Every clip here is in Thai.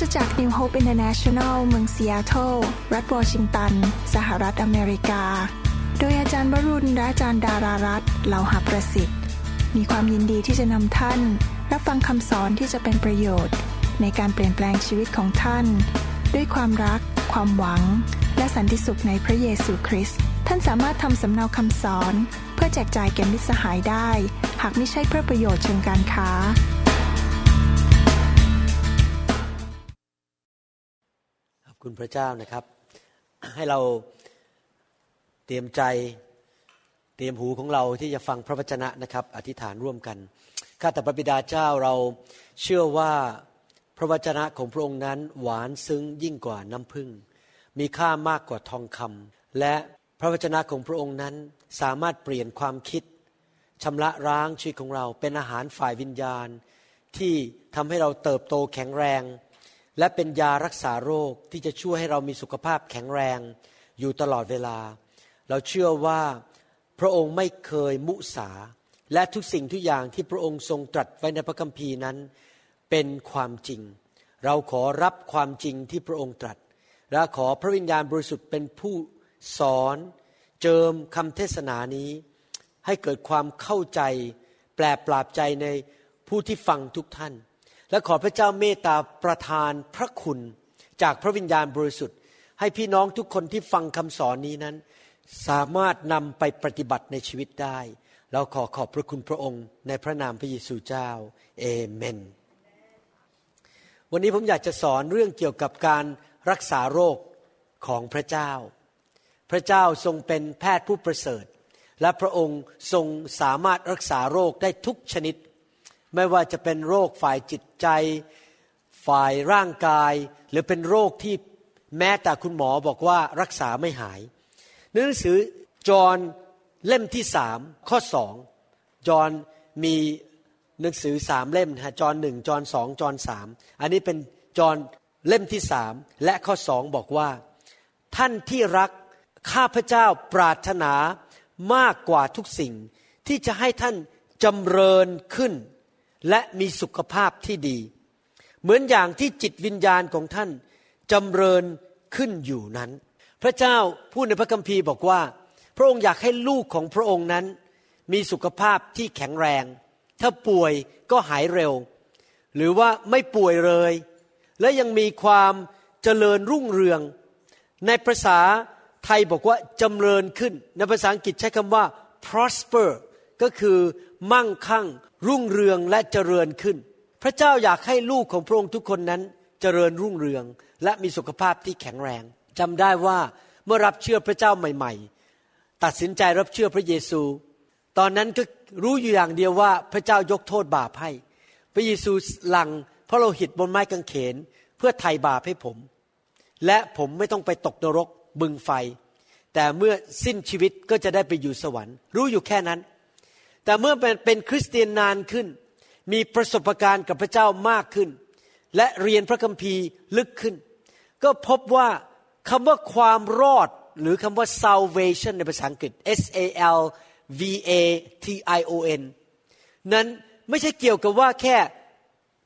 สจักร New Hope International เมืองซีแอตเทิลรัฐวอชิงตัน สหรัฐอเมริกา โดยอาจารย์วรุณและอาจารย์ดารารัตน์เลาหประสิทธิ์ มีความยินดีที่จะนำท่าน รับฟังคำสอนที่จะเป็นประโยชน์ ในการเปลี่ยนแปลงชีวิตของท่าน ด้วยความรัก ความหวัง และสันติสุขในพระเยซูคริสต์ท่านสามารถทำสำเนาคำสอน เพื่อแจกจ่ายแก่มิตรสหายได้ หากไม่ใช่เพื่อประโยชน์เชิงการค้า คุณพระเจ้านะครับ ให้เราเตรียมใจเตรียมหูของเราที่จะฟังพระวจนะนะครับ อธิษฐานร่วมกันข้าแต่พระบิดาเจ้าเราเชื่อว่าพระวจนะของพระองค์นั้นหวานซึ้งยิ่งกว่าน้ำผึ้งมีค่ามากกว่าทองคำและพระวจนะของพระองค์นั้นสามารถเปลี่ยนความคิดชำระร้างชีวิตของเราเป็นอาหารฝ่ายวิญญาณ ที่ทำให้เราเติบโตแข็งแรง และเป็นยารักษาโรคที่จะช่วยให้เรามีสุขภาพแข็งแรงอยู่ตลอดเวลา เราเชื่อว่าพระองค์ไม่เคยมุสา และทุกสิ่งทุกอย่างที่พระองค์ทรงตรัสไว้ในพระคัมภีร์นั้น เป็นความจริง เราขอรับความจริงที่พระองค์ตรัส และขอพระวิญญาณบริสุทธิ์เป็นผู้สอนเจิมคำเทศนานี้ ให้เกิดความเข้าใจ แปลปราบใจในผู้ที่ฟังทุกท่าน และขอพระเจ้าเมตตาประทานพระคุณจากพระวิญญาณบริสุทธิ์ ให้พี่น้องทุกคนที่ฟังคำสอนนี้นั้น สามารถนำไปปฏิบัติในชีวิตได้ เราขอขอบพระคุณพระองค์ ในพระนามพระเยซูเจ้าเอเมน วันนี้ผมอยากจะสอนเรื่องเกี่ยวกับการรักษาโรคของพระเจ้า พระเจ้าทรงเป็นแพทย์ผู้ประเสริฐ และพระองค์ทรงสามารถรักษาโรคได้ทุกชนิด ไม่ว่าจะเป็นโรคฝ่ายจิตใจ ฝ่ายร่างกาย หรือเป็นโรคที่แม้แต่คุณหมอบอกว่ารักษาไม่หาย หนังสือจอห์นเล่มที่สามข้อสองจอห์นมีหนังสือสามเล่มนะจอห์นหนึ่งจอห์นสองจอห์นสามอันนี้เป็นจอห์นเล่มที่สามและข้อสองบอกว่า ท่านที่รักข้าพเจ้าปรารถนามากกว่าทุกสิ่ง ที่จะให้ท่านจำเริญขึ้น และมีสุขภาพที่ดี เหมือนอย่างที่จิตวิญญาณของท่านจำเริญขึ้นอยู่นั้น พระเจ้าพูดในพระคัมภีร์บอกว่า พระองค์อยากให้ลูกของพระองค์นั้น มีสุขภาพที่แข็งแรง ถ้าป่วยก็หายเร็ว หรือว่าไม่ป่วยเลย และยังมีความเจริญรุ่งเรือง ในภาษาไทยบอกว่าจำเริญขึ้น ในภาษาอังกฤษใช้คำว่า prosper ก็คือ มั่งคั่ง รุ่งเรืองและเจริญขึ้น พระเจ้าอยากให้ลูกของพระองค์ทุกคนนั้น เจริญรุ่งเรืองและมีสุขภาพที่แข็งแรงจำได้ว่าเมื่อรับเชื่อพระเจ้าใหม่ ๆ ตัดสินใจรับเชื่อพระเยซู ตอนนั้นก็รู้อยู่อย่างเดียวว่าพระเจ้ายกโทษบาปให้ พระเยซูหลังพระโลหิตบนไม้กางเขน เพื่อไถ่บาปให้ผม และผมไม่ต้องไปตกนรกบึงไฟ แต่เมื่อสิ้นชีวิตก็จะได้ไปอยู่สวรรค์ รู้อยู่แค่นั้น แต่เมื่อเป็นเป็นคริสเตียนนานขึ้น มีประสบการณ์กับพระเจ้ามากขึ้น และเรียนพระคัมภีร์ลึกขึ้น ก็พบว่าคำว่าความรอดหรือคำว่า salvation ในภาษาอังกฤษ S A L V A T I O N นั้นไม่ใช่เกี่ยวกับว่าแค่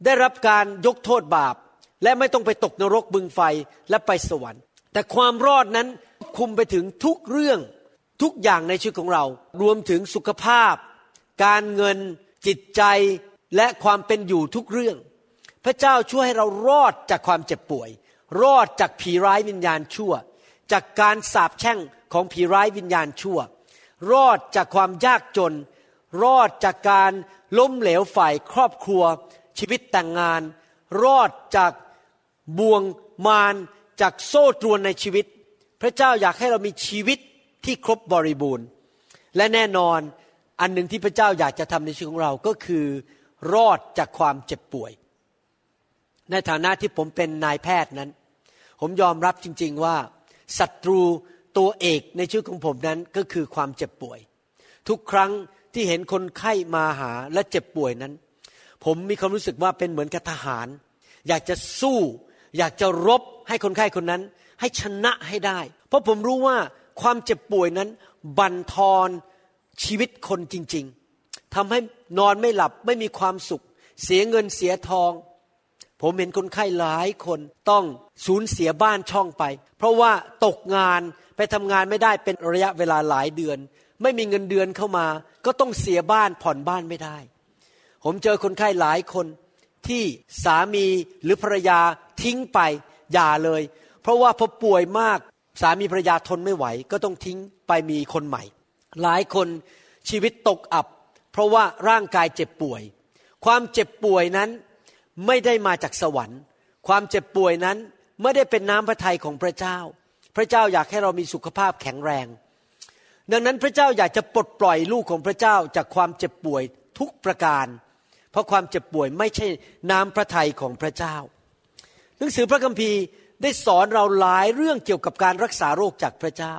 ได้รับการยกโทษบาป และไม่ต้องไปตกนรกบึงไฟและไปสวรรค์ แต่ความรอดนั้นคุมไปถึงทุกเรื่องทุกอย่างในชีวิตของเรา รวมถึงสุขภาพ การเงิน จิตใจและความเป็นอยู่ทุกเรื่อง พระเจ้าช่วยให้เรารอดจากความเจ็บป่วย รอดจากผีร้ายวิญญาณชั่ว จากการสาปแช่งของผีร้ายวิญญาณชั่ว รอดจากความยากจน รอดจากการล้มเหลวฝ่ายครอบครัว ชีวิตแต่งงาน รอดจากบ่วงมารจากโซ่ตรวนในชีวิต พระเจ้าอยากให้เรามีชีวิตที่ครบบริบูรณ์ และแน่นอน อันหนึ่งที่พระเจ้าอยากจะทำในชีวิตของเราก็คือ รอดจากความเจ็บป่วย ในฐานะที่ผมเป็นนายแพทย์นั้น ผมยอมรับจริง ๆว่าศัตรูตัวเอกในชีวิตของผมนั้นก็คือความเจ็บป่วย ทุกครั้งที่เห็นคนไข้มาหาและเจ็บป่วยนั้น ผมมีความรู้สึกว่าเป็นเหมือนกับทหาร อยากจะสู้ อยากจะรบให้คนไข้คนนั้น ให้ชนะให้ได้ เพราะผมรู้ว่าความเจ็บป่วยนั้น บั่นทอน ชีวิตคนจริง ๆทำให้นอนไม่หลับไม่มีความสุข เสียเงินเสียทอง ผมเห็นคนไข้หลายคนต้องสูญเสียบ้านช่องไป เพราะว่าตกงานไปทำงานไม่ได้เป็นระยะเวลาหลายเดือน ไม่มีเงินเดือนเข้ามา ก็ต้องเสียบ้านผ่อนบ้านไม่ได้ ผมเจอคนไข้หลายคนที่สามีหรือภรรยาทิ้งไปอย่าเลย เพราะว่าพอป่วยมากสามีภรรยาทนไม่ไหว ก็ต้องทิ้งไปมีคนใหม่ หลายคนชีวิตตกอับ เพราะว่าร่างกายเจ็บป่วย ความเจ็บป่วยนั้นไม่ได้มาจากสวรรค์ ความเจ็บป่วยนั้นไม่ได้เป็นน้ำพระทัยของพระเจ้า พระเจ้าอยากให้เรามีสุขภาพแข็งแรง ดังนั้นพระเจ้าอยากจะปลดปล่อยลูกของพระเจ้าจากความเจ็บป่วยทุกประการ เพราะความเจ็บป่วยไม่ใช่น้ำพระทัยของพระเจ้า หนังสือพระคัมภีร์ได้สอนเราหลายเรื่องเกี่ยวกับการรักษาโรคจากพระเจ้า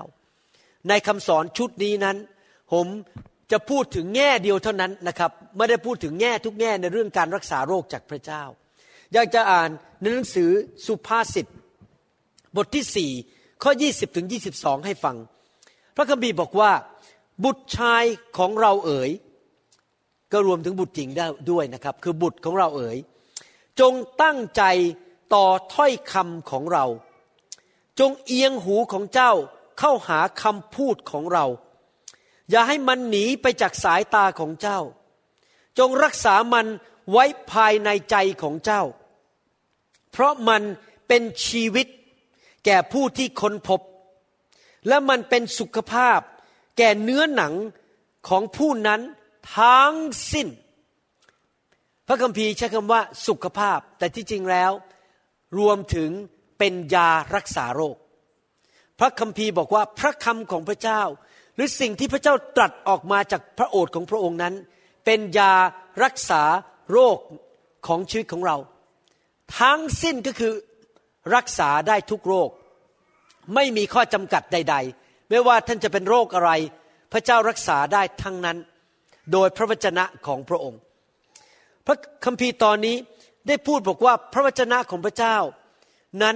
ในคำสอนชุดนี้นั้น ผมจะพูดถึงแง่เดียวเท่านั้นนะครับ ไม่ได้พูดถึงแง่ทุกแง่ในเรื่องการรักษาโรคจากพระเจ้า อยากจะอ่านในหนังสือสุภาษิตบทที่สี่ข้อ 20ถึง22 ให้ฟัง พระคัมภีร์บอกว่า บุตรชายของเราเอ๋ย ก็รวมถึงบุตรหญิงได้ด้วยนะครับ คือบุตรของเราเอ๋ย จงตั้งใจต่อถ้อยคำของเรา จงเอียงหูของเจ้า เข้าหาคำพูดของเรา อย่าให้มันหนีไปจากสายตาของเจ้า จงรักษามันไว้ภายในใจของเจ้า เพราะมันเป็นชีวิตแก่ผู้ที่ค้นพบ และมันเป็นสุขภาพแก่เนื้อหนังของผู้นั้นทั้งสิ้น พระคัมภีร์ใช้คำว่าสุขภาพ แต่ที่จริงแล้ว รวมถึงเป็นยารักษาโรค พระคัมภีร์บอกว่าพระคำของพระเจ้า หรือสิ่งที่พระเจ้าตรัสออกมาจากพระโอษฐ์ของพระองค์นั้น เป็นยารักษาโรคของชีวิตของเรา ทั้งสิ้นก็คือรักษาได้ทุกโรค ไม่มีข้อจำกัดใด ๆ ไม่ว่าท่านจะเป็นโรคอะไร พระเจ้ารักษาได้ทั้งนั้น โดยพระวจนะของพระองค์ พระคัมภีร์ตอนนี้ได้พูดบอกว่าพระวจนะของพระเจ้า นั้น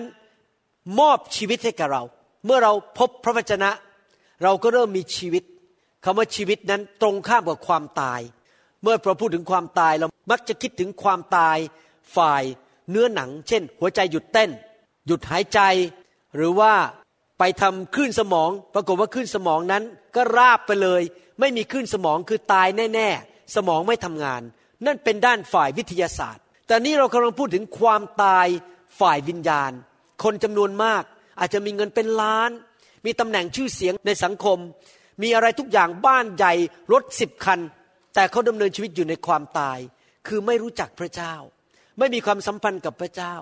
มอบชีวิตให้กับเรา เมื่อเราพบพระวจนะ เราก็เริ่มมีชีวิตคำว่าชีวิตนั้นตรงข้ามกับความตาย เมื่อเราพูดถึงความตายเรามักจะคิดถึงความตายฝ่ายเนื้อหนัง เช่น หัวใจหยุดเต้น หยุดหายใจ หรือว่าไปทำคลื่นสมอง ปรากฏว่าคลื่นสมองนั้นก็ราบไปเลย ไม่มีคลื่นสมองคือตายแน่ๆ สมองไม่ทำงาน นั่นเป็นด้านฝ่ายวิทยาศาสตร์ แต่นี้เรากำลังพูดถึงความตายฝ่ายวิญญาณ คนจำนวนมาก อาจจะมีเงินเป็นล้าน มีตำแหน่งชื่อเสียงในสังคม มีอะไรทุกอย่างบ้านใหญ่รถสิบคัน แต่เขาดำเนินชีวิตอยู่ในความตาย คือไม่รู้จักพระเจ้า ไม่มีความสัมพันธ์กับพระเจ้า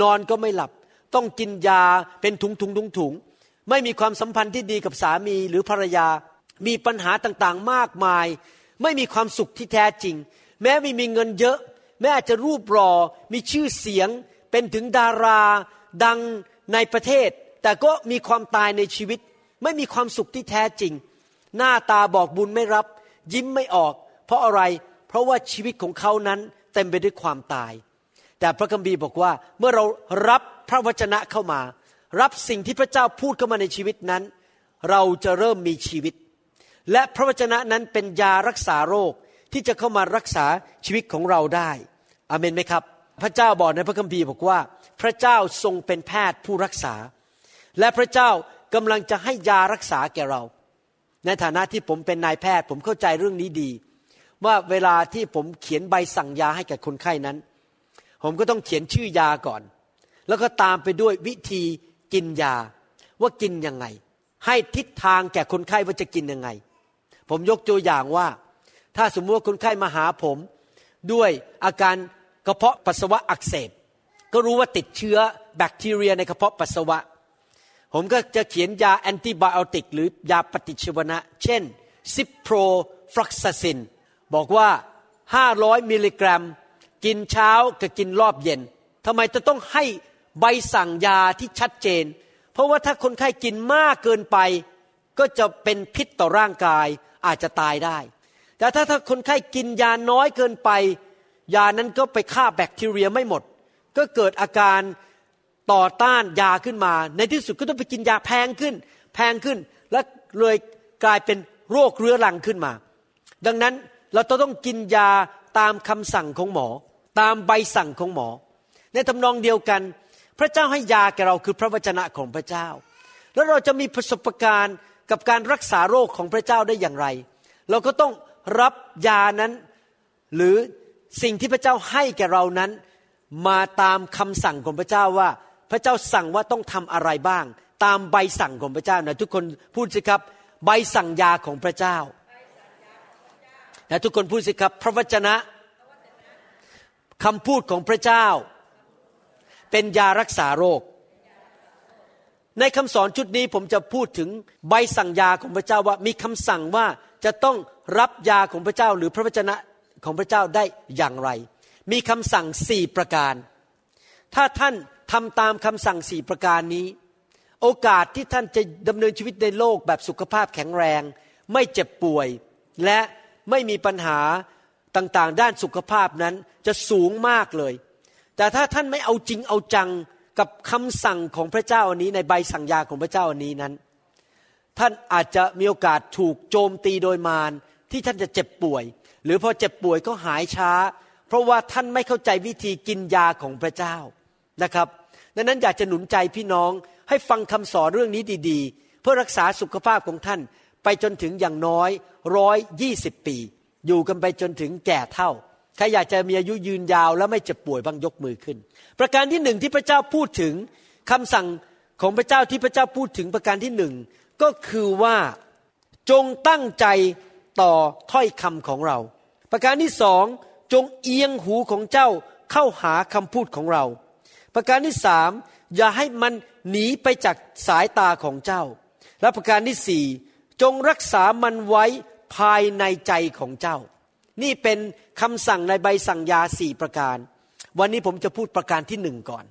นอนก็ไม่หลับต้องกินยาเป็นถุงถุงถุงถุงไม่มีความสัมพันธ์ที่ดีกับสามีหรือภรรยา มีปัญหาต่างๆมากมาย ไม่มีความสุขที่แท้จริง แม้ไม่มีเงินเยอะ แม้อาจจะรูปรอ มีชื่อเสียง เป็นถึงดารา ดัง ในประเทศ แต่ก็มีความตายในชีวิต ไม่มีความสุขที่แท้จริง หน้าตาบอกบุญไม่รับ ยิ้มไม่ออก เพราะอะไรเพราะว่าชีวิตของเขานั้นเต็มไปด้วยความตาย แต่พระคัมภีร์บอกว่าเมื่อเรารับพระวจนะเข้ามา รับสิ่งที่พระเจ้าพูดเข้ามาในชีวิตนั้น เราจะเริ่มมีชีวิต และพระวจนะนั้นเป็นยารักษาโรคที่จะเข้ามารักษาชีวิตของเราได้อเมนไหมครับ พระเจ้าบอกในพระคัมภีร์บอกว่า พระเจ้าทรงเป็นแพทย์ผู้รักษา และพระเจ้ากำลังจะให้ยารักษาแก่เรา ในฐานะที่ผมเป็นนายแพทย์ ผมเข้าใจเรื่องนี้ดี ว่าเวลาที่ผมเขียนใบสั่งยาให้กับคนไข้นั้น ผมก็ต้องเขียนชื่อยาก่อน แล้วก็ตามไปด้วยวิธีกินยาว่ากินยังไง ให้ทิศทางแก่คนไข้ว่าจะกินยังไง ผมยกตัวอย่างว่า ถ้าสมมติว่าคนไข้มาหาผม ด้วยอาการกระเพาะปัสสาวะอักเสบ ก็รู้ว่าติดเชื้อแบคทีเรียในกระเพาะปัสสาวะ ผมก็จะเขียนยาแอนติไบโอติก หรือยาปฏิชีวนะ เช่นซิปโปรฟลักซาซิน บอกว่า 500 มิลลิกรัม กินเช้ากับกินรอบเย็นทำไมจะต้องให้ใบสั่งยาที่ชัดเจน เพราะว่าถ้าคนไข้กินมากเกินไป ก็จะเป็นพิษต่อร่างกายอาจจะตายได้ แต่ถ้าถ้าคนไข้กินยาน้อยเกินไป ยานั้นก็ไปฆ่าแบคทีเรียไม่หมด ก็เกิดอาการต่อต้านยาขึ้นมา ในที่สุดก็ต้องไปกินยาแพงขึ้น แพงขึ้นและเลยกลายเป็นโรคเรื้อรังขึ้นมา ดังนั้นเราต้องกินยาตามคำสั่งของหมอ ตามใบสั่งของหมอ ในทำนองเดียวกัน พระเจ้าให้ยาแก่เราคือพระวจนะของพระเจ้า แล้วเราจะมีประสบการณ์กับการรักษาโรคของพระเจ้าได้อย่างไร เราก็ต้องรับยานั้นหรือสิ่งที่พระเจ้าให้แก่เรานั้น มาตามคำสั่งของพระเจ้าว่า พระเจ้าสั่งว่าต้องทำอะไรบ้าง ตามใบสั่งของพระเจ้านะทุกคนพูดสิครับ ใบสั่งยาของพระเจ้านะทุกคนพูดสิครับ พระวจนะคำพูดของพระเจ้า เป็นยารักษาโรค ในคำสอนชุดนี้ผมจะพูดถึงใบสั่งยาของพระเจ้าว่ามีคำสั่งว่าจะต้องรับยาของพระเจ้าหรือพระวจนะของพระเจ้าได้อย่างไร มีคำสั่งสี่ประการ ถ้าท่านทำตามคำสั่งสี่ประการนี้ โอกาสที่ท่านจะดำเนินชีวิตในโลกแบบสุขภาพแข็งแรง ไม่เจ็บป่วย และไม่มีปัญหาต่างๆ ด้านสุขภาพนั้นจะสูงมากเลย แต่ถ้าท่านไม่เอาจริงเอาจังกับคำสั่งของพระเจ้าอันนี้ในใบสั่งยาของพระเจ้าอันนี้นั้น ท่านอาจจะมีโอกาสถูกโจมตีโดยมารที่ท่านจะเจ็บป่วย หรือพอเจ็บป่วยก็หายช้า เพราะว่าท่านไม่เข้าใจวิธีกินยาของพระเจ้านะครับ ดังนั้นอยากจะหนุนใจพี่น้องให้ฟังคำสอนเรื่องนี้ดีๆ เพื่อรักษาสุขภาพของท่านไปจนถึงอย่างน้อยร้อยยี่สิบปี อยู่กันไปจนถึงแก่เท่าใครอยากจะมีอายุยืนยาวแล้วไม่เจ็บป่วยบ้างยกมือขึ้น ประการที่หนึ่งที่พระเจ้าพูดถึงคำสั่งของพระเจ้าที่พระเจ้าพูดถึงประการที่หนึ่งก็คือว่าจงตั้งใจต่อถ้อยคำของเรา ประการที่สอง จงเอียงหูของเจ้าเข้าหาคำพูดของเรา ประการที่สามอย่าให้มันหนีไปจากสายตาของเจ้า และประการที่สี่จงรักษามันไว้ภายในใจของเจ้า นี่เป็นคำสั่งในใบสั่งยาสี่ประการ วันนี้ผมจะพูดประการที่หนึ่งก่อน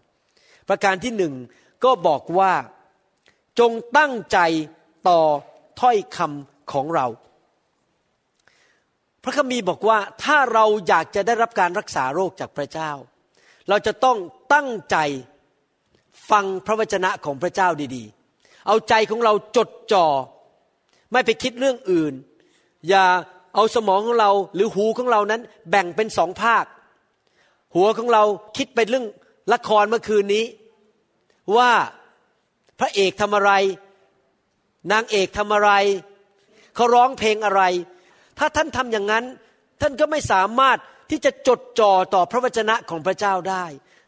ประการที่หนึ่งก็บอกว่าจงตั้งใจต่อถ้อยคำของเรา พระคัมภีร์บอกว่าถ้าเราอยากจะได้รับการรักษาโรคจากพระเจ้า เราจะต้องตั้งใจฟังพระวจนะของพระเจ้าดีๆ เอาใจของเราจดจ่อ ไม่ไปคิดเรื่องอื่น อย่าเอาสมองของเราหรือหูของเรานั้นแบ่งเป็นสองภาค หัวของเราคิดไปเรื่องละครเมื่อคืนนี้ ว่าพระเอกทำอะไร นางเอกทำอะไร เขาร้องเพลงอะไร ถ้าท่านทำอย่างนั้น ท่านก็ไม่สามารถที่จะจดจ่อต่อพระวจนะของพระเจ้าได้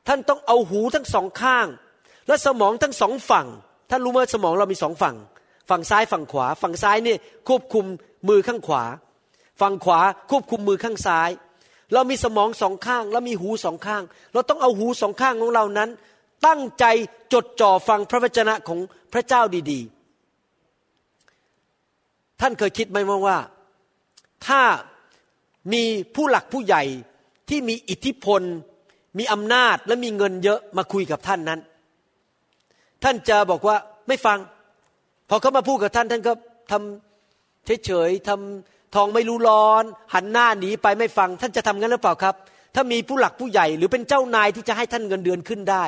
ท่านต้องเอาหูทั้งสองข้าง และสมองทั้งสองฝั่ง ท่านรู้ไหมสมองเรามีสองฝั่ง ฝั่งซ้ายฝั่งขวา ฝั่งซ้ายนี่ควบคุมมือข้างขวา ฝั่งขวาควบคุมมือข้างซ้าย เรามีสมองสองข้าง แล้วมีหูสองข้าง เราต้องเอาหูสองข้างของเรานั้น ตั้งใจจดจ่อฟังพระวจนะของพระเจ้าดี ๆ ท่านเคยคิดไหมว่า ถ้ามีผู้หลักผู้ใหญ่ที่มีอิทธิพล มีอำนาจและมีเงินเยอะมาคุยกับท่านนั้น ท่านจะบอกว่าไม่ฟัง พอเขามาพูดกับท่านท่านก็ทำเฉยๆทำทองไม่รู้ร้อน หันหน้าหนีไปไม่ฟัง ท่านจะทำงั้นหรือเปล่าครับ ถ้ามีผู้หลักผู้ใหญ่ หรือเป็นเจ้านายที่จะให้ท่านเงินเดือนขึ้นได้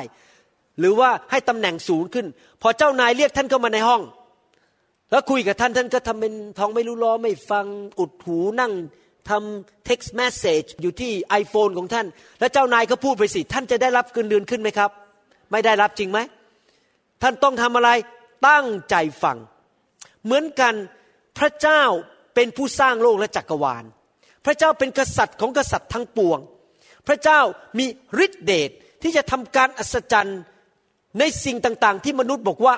หรือว่าให้ตำแหน่งสูงขึ้น พอเจ้านายเรียกท่านเข้ามาในห้อง แล้วคุยกับท่านท่านก็ทำเป็นท้องไม่รู้ล้อไม่ฟังอุดหูนั่งทำ text message อยู่ที่ iPhone ของท่าน แล้วเจ้านายก็พูดไปสิ ท่านจะได้รับเงินเดือนขึ้นไหมครับ ไม่ได้รับจริงไหม ท่านต้องทำอะไรตั้งใจฟัง เหมือนกันพระเจ้าเป็นผู้สร้างโลกและจักรวาล พระเจ้าเป็นกษัตริย์ของกษัตริย์ทั้งปวง พระเจ้ามีฤทธิเดชที่จะทำการอัศจรรย์ ในสิ่งต่างๆ ที่มนุษย์บอกว่า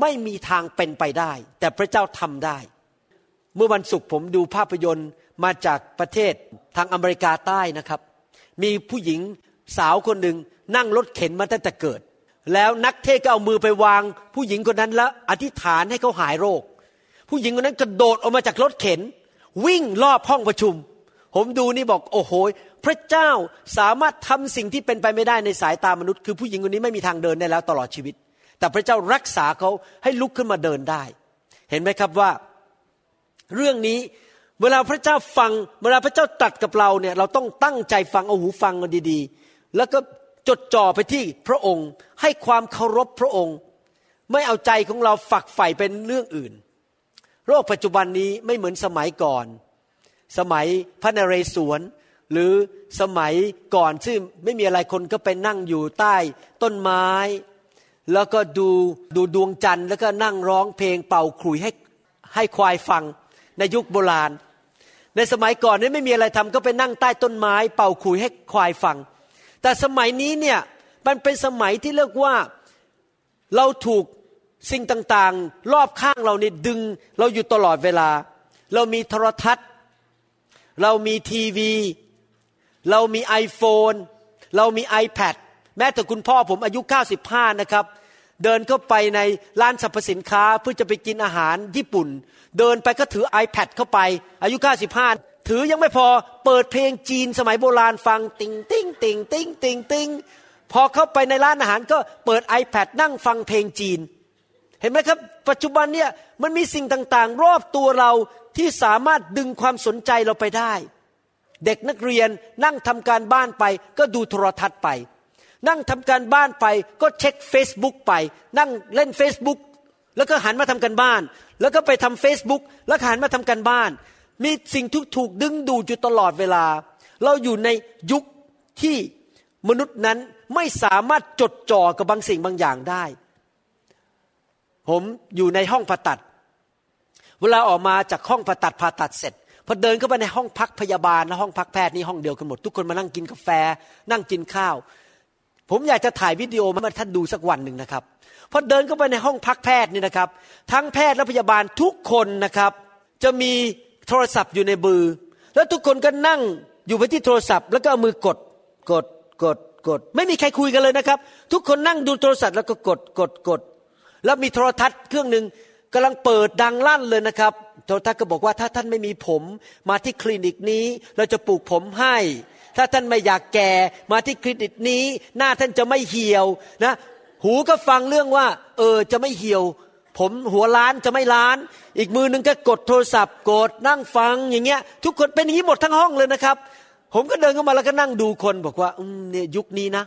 ไม่มีทางเป็นไปได้ แต่พระเจ้าทำได้ เมื่อวันศุกร์ผมดูภาพยนตร์มาจากประเทศทางอเมริกาใต้นะครับ มีผู้หญิงสาวคนหนึ่งนั่งรถเข็นมาตั้งแต่เกิด แล้วนักเทศก็เอามือไปวาง ผู้หญิงคนนั้นแล้วอธิษฐานให้เขาหายโรค ผู้หญิงคนนั้นกระโดดออกมาจากรถเข็น วิ่งรอบห้องประชุม ผมดูนี่บอกโอ้โห พระเจ้าสามารถทำสิ่งที่เป็นไปไม่ได้ในสายตามนุษย์ คือผู้หญิงคนนี้ไม่มีทางเดินได้แล้วตลอดชีวิต แต่พระเจ้ารักษาเขาให้ลุกขึ้นมาเดินได้ เห็นไหมครับว่า เรื่องนี้เวลาพระเจ้าฟัง เวลาพระเจ้าตัดกับเราเนี่ยเราต้องตั้งใจฟังเอาหูฟังกันดีๆ แล้วก็จดจ่อไปที่พระองค์ ให้ความเคารพพระองค์ ไม่เอาใจของเราฝักใฝ่เป็นเรื่องอื่น โรคปัจจุบันนี้ไม่เหมือนสมัยก่อน สมัยพระนเรศวร หรือสมัยก่อนซึ่งไม่มีอะไรคนก็ไปนั่งอยู่ใต้ต้นไม้ แล้วก็ดูดูดวงจันทร์แล้วก็นั่งร้องเพลงเป่าขลุ่ยให้ให้ควายฟังในยุคโบราณ ในสมัยก่อนนี้ไม่มีอะไรทำก็ไปนั่งใต้ต้นไม้ เป่าขลุ่ยให้ควายฟัง แต่สมัยนี้เนี่ยมันเป็นสมัยที่เรียกว่าเราถูกสิ่งต่างๆ รอบข้างเรานี่ดึงเราอยู่ตลอดเวลา เรามีโทรทัศน์ เรามีทีวี เรามี iPhone เรามี iPad แม้แต่คุณพ่อผมอายุ 95 นะครับ เดินเข้าไปในร้านสรรพสินค้าเพื่อจะไปกินอาหารญี่ปุ่น เดินไปก็ถือ iPad เข้าไป อายุ 95 ถือยังไม่พอเปิดเพลงจีนสมัยโบราณฟัง ติงติงติงติงติงติงพอเข้าไปในร้านอาหารก็เปิด iPad นั่งฟังเพลงจีน เห็นไหมครับ ปัจจุบันเนี่ยมันมีสิ่งต่างๆ รอบตัวเราที่สามารถดึงความสนใจเราไปได้ เด็กนักเรียนนั่งทำการบ้านไป ก็ดูโทรทัศน์ไป นั่งทำการบ้านไปก็เช็ค Facebook ไป นั่งเล่น Facebook แล้วก็หันมาทำการบ้าน แล้วก็ไปทำ Facebook แล้วหันมาทำการบ้าน มีสิ่งทุกถูกดึงดูดอยู่ตลอดเวลา เราอยู่ในยุคที่มนุษย์นั้นไม่สามารถจดจ่อกับบางสิ่งบางอย่างได้ ผมอยู่ในห้องผ่าตัด เวลาออกมาจากห้องผ่าตัดผ่าตัดเสร็จ พอเดินเข้าไปในห้องพักพยาบาลและห้องพักแพทย์นี่ห้องเดียวกันหมด ทุกคนมานั่งกินกาแฟ นั่งกินข้าว ผมอยากจะถ่ายวิดีโอมาให้ท่านดูสักวันหนึ่งนะครับพอเดินเข้าไปในห้องพักแพทย์นี่นะครับ ทั้งแพทย์และพยาบาลทุกคนนะครับ จะมีโทรศัพท์อยู่ในมือ แล้วทุกคนก็นั่งอยู่ไปที่โทรศัพท์ แล้วก็เอามือกดกดกดกด ไม่มีใครคุยกันเลยนะครับ ทุกคนนั่งดูโทรศัพท์แล้วก็กดกดกด แล้วมีโทรทัศน์เครื่องหนึ่งกำลังเปิดดังลั่นเลยนะครับ ทรทัศน์ก็บอกว่าถ้าท่านไม่มีผมมาที่คลินิกนี้ เราจะปลูกผมให้ ถ้าท่านไม่อยากแก่มาที่คลินิกนี้ หน้าท่านจะไม่เหี่ยวนะ หูก็ฟังเรื่องว่า เออจะไม่เหี่ยว ผมหัวล้านจะไม่ล้าน อีกมือหนึ่งก็กดโทรศัพท์กดนั่งฟังอย่างเงี้ย ทุกคนเป็นอย่างนี้หมดทั้งห้องเลยนะครับ ผมก็เดินเข้ามาแล้วก็นั่งดูคนบอกว่าเนี่ยยุคนี้นะ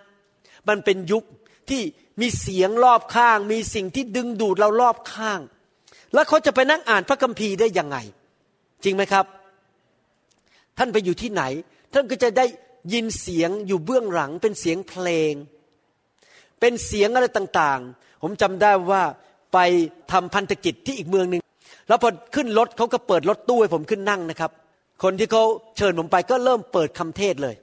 มันเป็นยุคที่มีเสียงรอบข้าง มีสิ่งที่ดึงดูดเรารอบข้าง แล้วเขาจะไปนั่งอ่านพระคัมภีร์ได้ยังไง จริงไหมครับ ท่านไปอยู่ที่ไหน ท่านก็จะได้ยินเสียงอยู่เบื้องหลังเป็นเสียงเพลง เป็นเสียงอะไรต่างๆ ผมจำได้ว่าไปทำพันธกิจที่อีกเมืองหนึ่งแล้วพอขึ้นรถเขาก็เปิดรถตู้ให้ผมขึ้นนั่งนะครับ คนที่เขาเชิญผมไปก็เริ่มเปิดคำเทศเลย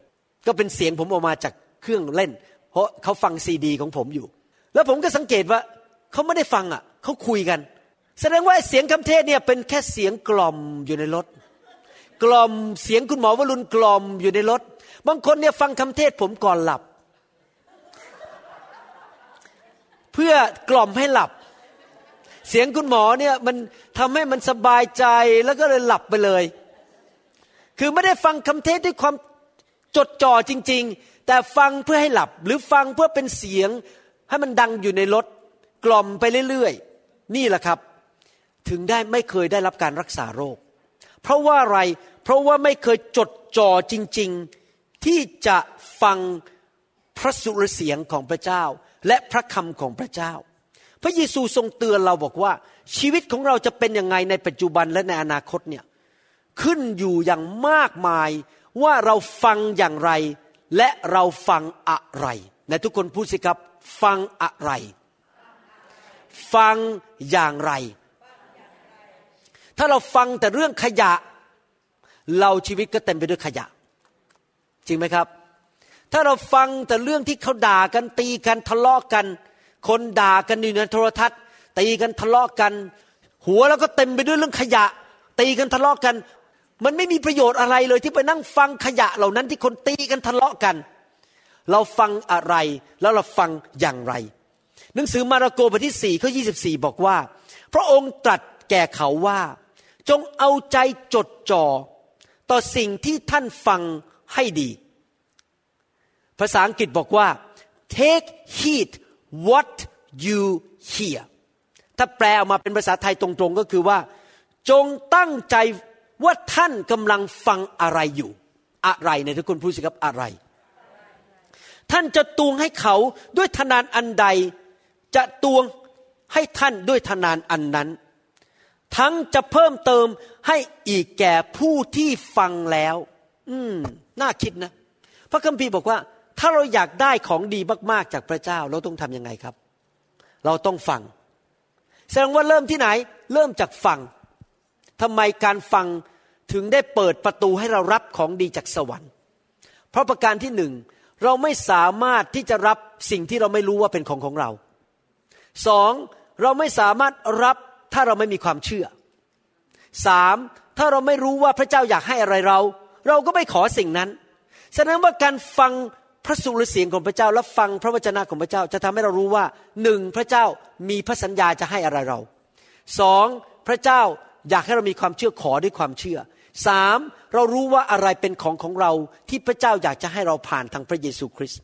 ก็เป็นเสียงผมออกมาจากเครื่องเล่น เพราะเขาฟังซีดีของผมอยู่ แล้วผมก็สังเกตว่าเขาไม่ได้ฟังอะเขาคุยกัน แสดงว่าเสียงคำเทศเนี่ยเป็นแค่เสียงกล่อมอยู่ในรถ กล่อมเสียงคุณหมอวรุณกล่อมอยู่ในรถ บางคนเนี่ยฟังคำเทศผมก่อนหลับ เพื่อกล่อมให้หลับ เสียงคุณหมอเนี่ยมันทำให้มันสบายใจแล้วก็เลยหลับไปเลย คือไม่ได้ฟังคำเทศด้วยความจดจ่อจริง ๆ แต่ฟังเพื่อให้หลับ หรือฟังเพื่อเป็นเสียงให้มันดังอยู่ในรถ กล่อมไปเรื่อยๆ นี่แหละครับ ถึงได้ไม่เคยได้รับการรักษาโรค เพราะว่าอะไร เพราะว่าไม่เคยจดจ่อจริง ๆ ที่จะฟังพระสุรเสียงของพระเจ้า และพระคำของพระเจ้า พระเยซูทรงเตือนเราบอกว่า ชีวิตของเราจะเป็นยังไงในปัจจุบันและในอนาคตเนี่ยขึ้นอยู่อย่างมากมายว่าเราฟังอย่างไร และเราฟังอะไรในทุกคนพูดสิครับ ฟังอะไร ฟังอย่างไร ถ้าเราฟังแต่เรื่องขยะ เราชีวิตก็เต็มไปด้วยขยะ จริงไหมครับ ถ้าเราฟังแต่เรื่องที่เขาด่ากันตีกันทะเลาะกัน คนด่ากันอยู่ในโทรทัศน์ ตีกันทะเลาะกัน หัวเราก็เต็มไปด้วยเรื่องขยะ ตีกันทะเลาะกัน มันไม่มีประโยชน์อะไรเลยที่ไปนั่งฟังขยะเหล่านั้นที่คนตีกันทะเลาะกัน เราฟังอะไรแล้วเราฟังอย่างไร หนังสือมาระโกบทที่สี่ข้อยีบอกว่า พระองค์ตรัสแก่เขาว่า จงเอาใจจดจ่อต่อสิ่งที่ท่านฟังให้ดี ภาษาอังกฤษบอกว่า take heed what you hear ถ้าแปลออกมาเป็นภาษาไทยตรงๆก็คือว่า จงตั้งใจว่าท่านกำลังฟังอะไรอยู่ อะไรในทุกคนพูดสิครับอะไร ท่านจะตวงให้เขาด้วยทนานอันใด จะตวงให้ท่านด้วยทนานอันนั้น ทั้งจะเพิ่มเติมให้อีกแก่ผู้ที่ฟังแล้ว อืม น่าคิดนะ พระคัมภีร์บอกว่า ถ้าเราอยากได้ของดีมาก ๆ จากพระเจ้า เราต้องทำยังไงครับ เราต้องฟัง แสดงว่าเริ่มที่ไหน เริ่มจากฟังทำไมการฟังถึงได้เปิดประตูให้เรารับของดีจากสวรรค์ เพราะประการที่หนึ่งเราไม่สามารถที่จะรับสิ่งที่เราไม่รู้ว่าเป็นของของเราสองเราไม่สามารถรับ ถ้าเราไม่มีความเชื่อสามถ้าเราไม่รู้ว่าพระเจ้าอยากให้อะไรเรา เราก็ไม่ขอสิ่งนั้นแสดงว่าการฟังพระสุรเสียงของพระเจ้า และฟังพระวจนะของพระเจ้า จะทำให้เรารู้ว่าหนึ่งพระเจ้ามีพระสัญญาจะให้อะไรเราสองพระเจ้าอยากให้เรามีความเชื่อขอด้วยความเชื่อสามเรารู้ว่าอะไรเป็นของของเราที่พระเจ้าอยากจะให้เราผ่านทางพระเยซูคริสต์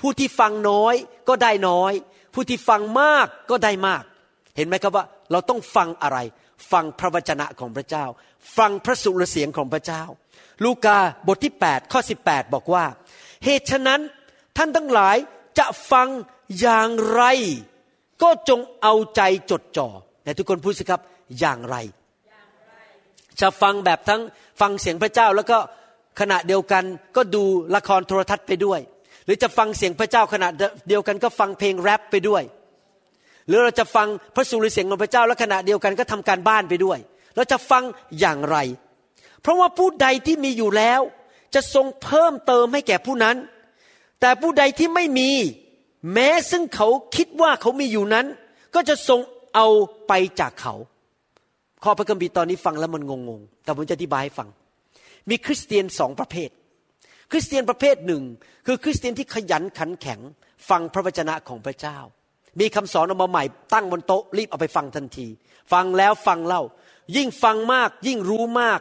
ผู้ที่ฟังน้อยก็ได้น้อย ผู้ที่ฟังมากก็ได้มาก เห็นไหมครับว่าเราต้องฟังอะไร ฟังพระวจนะของพระเจ้า ฟังพระสุรเสียงของพระเจ้า ลูกาบทที่ 8 ข้อ 18 บอกว่า เหตุฉะนั้นท่านทั้งหลายจะฟังอย่างไร ก็จงเอาใจจดจ่อแต่ทุกคนพูดสิครับอย่างไร จะฟังแบบทั้งฟังเสียงพระเจ้าแล้วก็ขณะเดียวกันก็ดูละครโทรทัศน์ไปด้วย หรือจะฟังเสียงพระเจ้าขณะเดียวกันก็ฟังเพลงแรปไปด้วย หรือเราจะฟังพระสุรเสียงของพระเจ้าแล้วขณะเดียวกันก็ทำการบ้านไปด้วย เราจะฟังอย่างไร เพราะว่าผู้ใดที่มีอยู่แล้ว จะทรงเพิ่มเติมให้แก่ผู้นั้น แต่ผู้ใดที่ไม่มี แม้ซึ่งเขาคิดว่าเขามีอยู่นั้น ก็จะทรงเอาไปจากเขา ข้อพระคัมภีร์ตอนนี้ฟังแล้วมันงงๆแต่ผมจะอธิบายให้ฟัง มีคริสเตียนสองประเภท คริสเตียนประเภทหนึ่ง คือคริสเตียนที่ขยันขันแข็ง ฟังพระวจนะของพระเจ้า มีคำสอนออกมาใหม่ตั้งบนโต๊ะรีบเอาไปฟังทันที ฟังแล้วฟังเล่า ยิ่งฟังมาก ยิ่งรู้มาก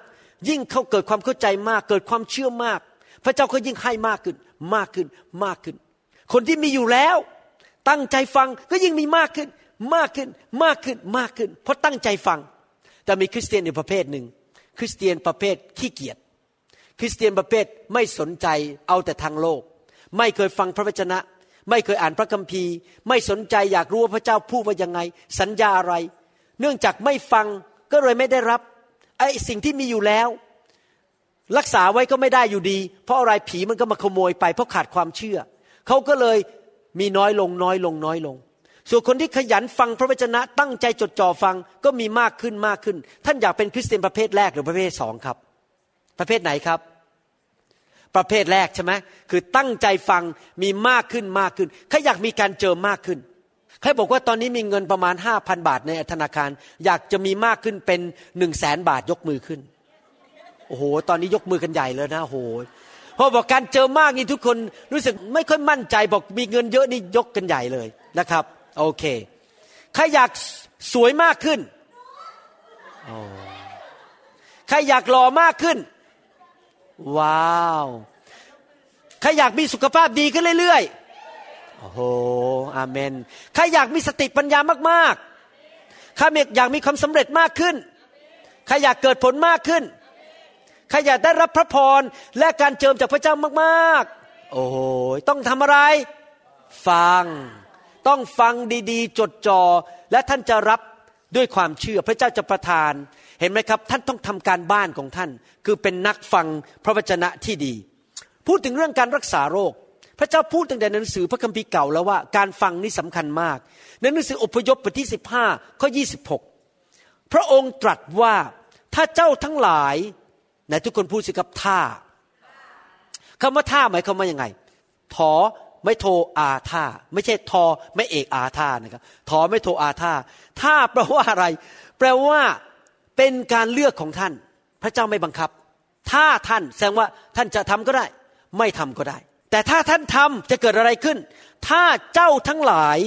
ยิ่งเขาเกิดความเข้าใจมาก เกิดความเชื่อมาก พระเจ้าก็ยิ่งให้มากขึ้น มากขึ้นมากขึ้น คนที่มีอยู่แล้ว ตั้งใจฟังก็ยิ่งมีมากขึ้น มากขึ้นมากขึ้นมากขึ้น เพราะตั้งใจฟัง แต่มีคริสเตียนอีกประเภทหนึ่ง คริสเตียนประเภทขี้เกียจคริสเตียนประเภทไม่สนใจเอาแต่ทางโลก ไม่เคยฟังพระวจนะ ไม่เคยอ่านพระคัมภีร์ ไม่สนใจอยากรู้ว่าพระเจ้าพูดว่ายังไง สัญญาอะไร เนื่องจากไม่ฟังก็เลยไม่ได้รับไอ้สิ่งที่มีอยู่แล้ว รักษาไว้ก็ไม่ได้อยู่ดี เพราะอะไรผีมันก็มาขโมยไปเพราะขาดความเชื่อเขาก็เลยมีน้อยลงน้อยลงน้อยลง ส่วนคนที่ขยันฟังพระวจนะตั้งใจจดจ่อฟังก็มีมากขึ้นมากขึ้น ท่านอยากเป็นคริสเตียนประเภทแรกหรือประเภทสองครับ ประเภทไหนครับ ประเภทแรกใช่ไหมคือตั้งใจฟังมีมากขึ้นมากขึ้นใครอยากมีการเจอมากขึ้นใครบอกว่าตอนนี้มีเงินประมาณห้าพันบาทในธนาคาร อยากจะมีมากขึ้นเป็นหนึ่งแสนบาทยกมือขึ้นโอ้โห ตอนนี้ยกมือกันใหญ่เลยนะโอ้โหพอบอกการเจอมากนี่ทุกคนรู้สึกไม่ค่อยมั่นใจบอกมีเงินเยอะนี่ยกกันใหญ่เลยนะครับ โอเคใครอยากสวยมากขึ้นใครอยากหล่อมากขึ้น ว้าวใครอยากมีสุขภาพดีขึ้นเรื่อยๆโอ้โหอาเมนใครอยากมีสติปัญญามากๆใครอยากมีความสำเร็จมากขึ้นใครอยากเกิดผลมากขึ้นใครอยากได้รับพระพรและการเจิมจากพระเจ้ามากๆ โอ้โหต้องทำอะไร ฟัง ต้องฟังดีๆ จดจอ่อและท่านจะรับด้วยความเชื่อพระเจ้าจะประทาน เห็นไหมครับ ท่านต้องทำการบ้านของท่าน คือเป็นนักฟังพระวจนะที่ดี พูดถึงเรื่องการรักษาโรค พระเจ้าพูดตั้งแต่หนังสือพระคัมภีร์เก่าแล้วว่าการฟังนี่สำคัญมากในหนังสืออพยพบทที่15ข้อ26พระองค์ตรัสว่าถ้าเจ้าทั้งหลายไหนทุกคนพูดสิครับท่าคำว่าท่าหมายความว่ายังไงถอไม่โทอาท่าไม่ใช่ทอไม่เอกอาท่านะครับทอไม่โทอาท่าท่าแปลว่าอะไร แปลว่า เป็นการเลือกของท่าน พระเจ้าไม่บังคับ ถ้าท่านแสดงว่าท่านจะทำก็ได้ ไม่ทำก็ได้ แต่ถ้าท่านทำจะเกิดอะไรขึ้น ถ้าเจ้าทั้งหลาย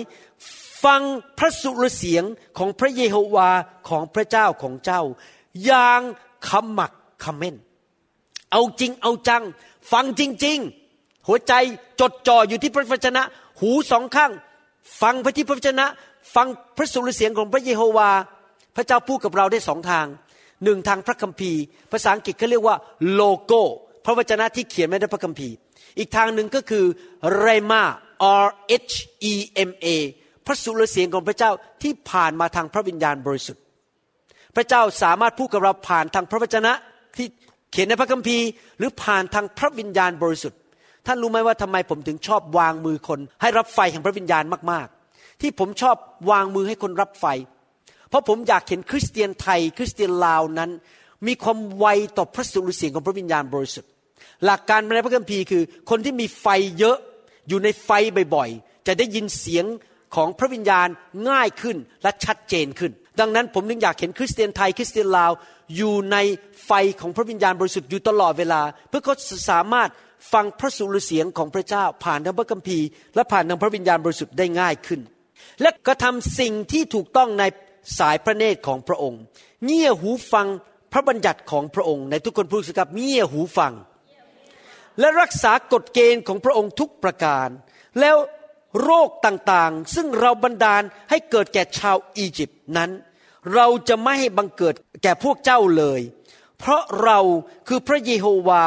ฟังพระสุรเสียงของพระเยโฮวาของพระเจ้าของเจ้า อย่างขมักขม้นเอาจริงเอาจัง ฟังจริง ๆ หัวใจจดจ่ออยู่ที่พระวจนะ หูสองข้าง ฟังพระที่พระวจนะ ฟังพระสุรเสียงของพระเยโฮวา พระเจ้าพูดกับเราได้สองทางหนึ่งทางพระคัมภีร์ ภาษาอังกฤษเขาเรียกว่าโลโก้พระวจนะที่เขียนไว้ในพระคัมภีร์ อีกทางหนึ่งก็คือเรมา R H E M A พระสุรเสียงของพระเจ้าที่ผ่านมาทางพระวิญญาณบริสุทธิ์ พระเจ้าสามารถพูดกับเราผ่านทางพระวจนะที่เขียนในพระคัมภีร์ หรือผ่านทางพระวิญญาณบริสุทธิ์ ท่านรู้ไหมว่าทำไมผมถึงชอบวางมือคน ให้รับไฟแห่งพระวิญญาณมาก ๆ ที่ผมชอบวางมือให้คนรับไฟ เพราะผมอยากเห็นคริสเตียนไทย คริสเตียนลาวนั้น มีความไวต่อพระสุรเสียงของพระวิญญาณบริสุทธิ์ หลักการในพระคัมภีร์คือ คนที่มีไฟเยอะอยู่ในไฟบ่อยๆ จะได้ยินเสียงของพระวิญญาณง่ายขึ้นและชัดเจนขึ้น ดังนั้นผมนึงอยากเห็นคริสเตียนไทย คริสเตียนลาวอยู่ในไฟของพระวิญญาณบริสุทธิ์อยู่ตลอดเวลา เพื่อเขาสามารถฟังพระสุรเสียงของพระเจ้า ผ่านทางพระคัมภีร์ และผ่านทางพระวิญญาณบริสุทธิ์ได้ง่ายขึ้น และกระทำสิ่งที่ถูกต้องใน สายพระเนตรของพระองค์ เงี่ยหูฟังพระบัญญัติของพระองค์ ในทุกคนพูดสิครับเงี่ยหูฟัง และรักษากฎเกณฑ์ของพระองค์ทุกประการ แล้วโรคต่างๆ ซึ่งเราบันดาลให้เกิดแก่ชาวอียิปต์นั้น เราจะไม่ให้บังเกิดแก่พวกเจ้าเลย เพราะเราคือพระเยโฮวา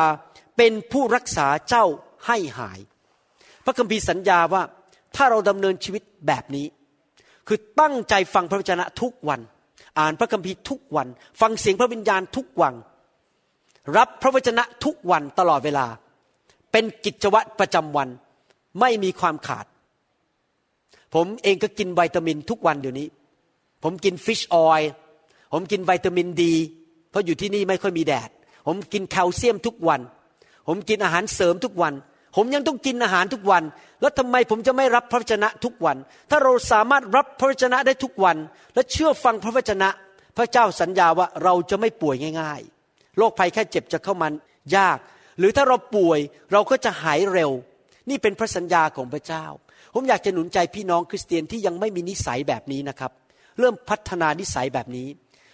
เป็นผู้รักษาเจ้าให้หาย พระคัมภีร์สัญญาว่าถ้าเราดำเนินชีวิตแบบนี้ คือตั้งใจฟังพระวจนะทุกวัน อ่านพระคัมภีร์ทุกวัน ฟังเสียงพระวิญญาณทุกวัน รับพระวจนะทุกวันตลอดเวลา เป็นกิจวัตรประจำวันไม่มีความขาด ผมเองก็กินวิตามินทุกวันเดี๋ยวนี้ ผมกิน fish oil ผมกินวิตามิน D เพราะอยู่ที่นี่ไม่ค่อยมีแดด ผมกินแคลเซียมทุกวัน ผมกินอาหารเสริมทุกวัน ผมยังต้องกินอาหารทุกวัน แล้วทำไมผมจะไม่รับพระวจนะทุกวัน ถ้าเราสามารถรับพระวจนะได้ทุกวัน และเชื่อฟังพระวจนะ พระเจ้าสัญญาว่าเราจะไม่ป่วยง่าย ๆ โรคภัยแค่เจ็บจะเข้ามายาก หรือถ้าเราป่วยเราก็จะหายเร็ว นี่เป็นพระสัญญาของพระเจ้า ผมอยากจะหนุนใจพี่น้องคริสเตียนที่ยังไม่มีนิสัยแบบนี้นะครับ เริ่มพัฒนานิสัยแบบนี้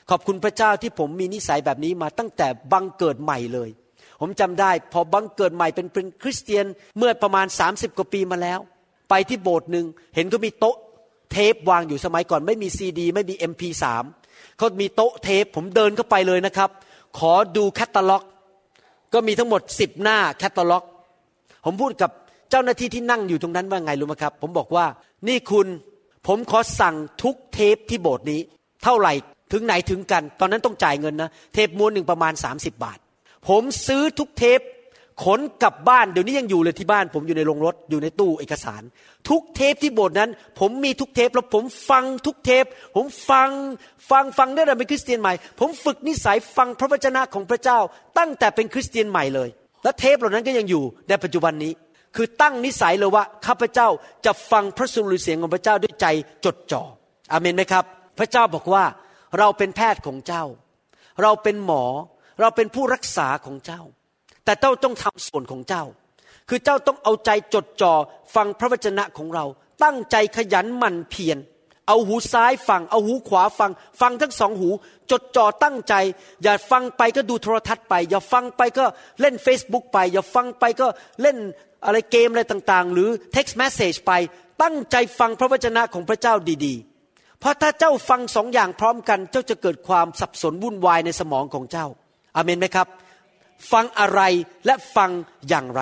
ขอบคุณพระเจ้าที่ผมมีนิสัยแบบนี้มาตั้งแต่บังเกิดใหม่เลย ผมจำได้ พอบังเกิดใหม่เป็นเป็นคริสเตียนเมื่อประมาณ 30 กว่าปีมาแล้ว ไปที่โบสถ์หนึ่งเห็นก็มีโต๊ะเทปวางอยู่สมัยก่อน ไม่มีซีดี ไม่มี MP3 เขามีโต๊ะเทปผมเดินเข้าไปเลยนะครับ ขอดูแคตตาล็อก ก็มีทั้งหมด 10 หน้าแคตตาล็อก ผมพูดกับเจ้าหน้าที่ที่นั่งอยู่ตรงนั้นว่าไงรู้ไหมครับ ผมบอกว่านี่คุณผมขอสั่งทุกเทปที่โบสถ์นี้ เท่าไหร่ถึงไหนถึงกัน ตอนนั้นต้องจ่ายเงินนะ เทปม้วนหนึ่งประมาณ 30 บาท ผมซื้อทุกเทปขนกลับบ้านเดี๋ยวนี้ยังอยู่เลยที่บ้าน ผมอยู่ในโรงรถอยู่ในตู้เอกสาร ทุกเทปที่โบสถ์นั้น ผมมีทุกเทปแล้วผมฟังทุกเทป ผมฟังฟังฟังได้แต่เป็นคริสเตียนใหม่ ผมฝึกนิสัยฟังพระวจนะของพระเจ้า ตั้งแต่เป็นคริสเตียนใหม่เลย และเทปเหล่านั้นก็ยังอยู่ในปัจจุบันนี้ คือตั้งนิสัยเลยว่าข้าพเจ้าจะฟังพระสุรเสียงของพระเจ้าด้วยใจจดจ่ออาเมนไหมครับ พระเจ้าบอกว่าเราเป็นแพทย์ของเจ้า เราเป็นหมอ เราเป็นผู้รักษาของเจ้า แต่เจ้าต้องทำส่วนของเจ้า คือเจ้าต้องเอาใจจดจ่อฟังพระวจนะของเรา ตั้งใจขยันหมั่นเพียรเอาหูซ้ายฟัง เอาหูขวาฟัง ฟังทั้งสองหู จดจ่อตั้งใจ อย่าฟังไปก็ดูโทรทัศน์ไป อย่าฟังไปก็เล่น Facebook ไป อย่าฟังไปก็เล่นอะไรเกมอะไรต่างๆ หรือ text message ไป ตั้งใจฟังพระวจนะของพระเจ้าดีๆ เพราะถ้าเจ้าฟังสองอย่างพร้อมกัน เจ้าจะเกิดความสับสนวุ่นวายในสมองของเจ้า อเมนไหมครับ ฟังอะไรและฟังอย่างไร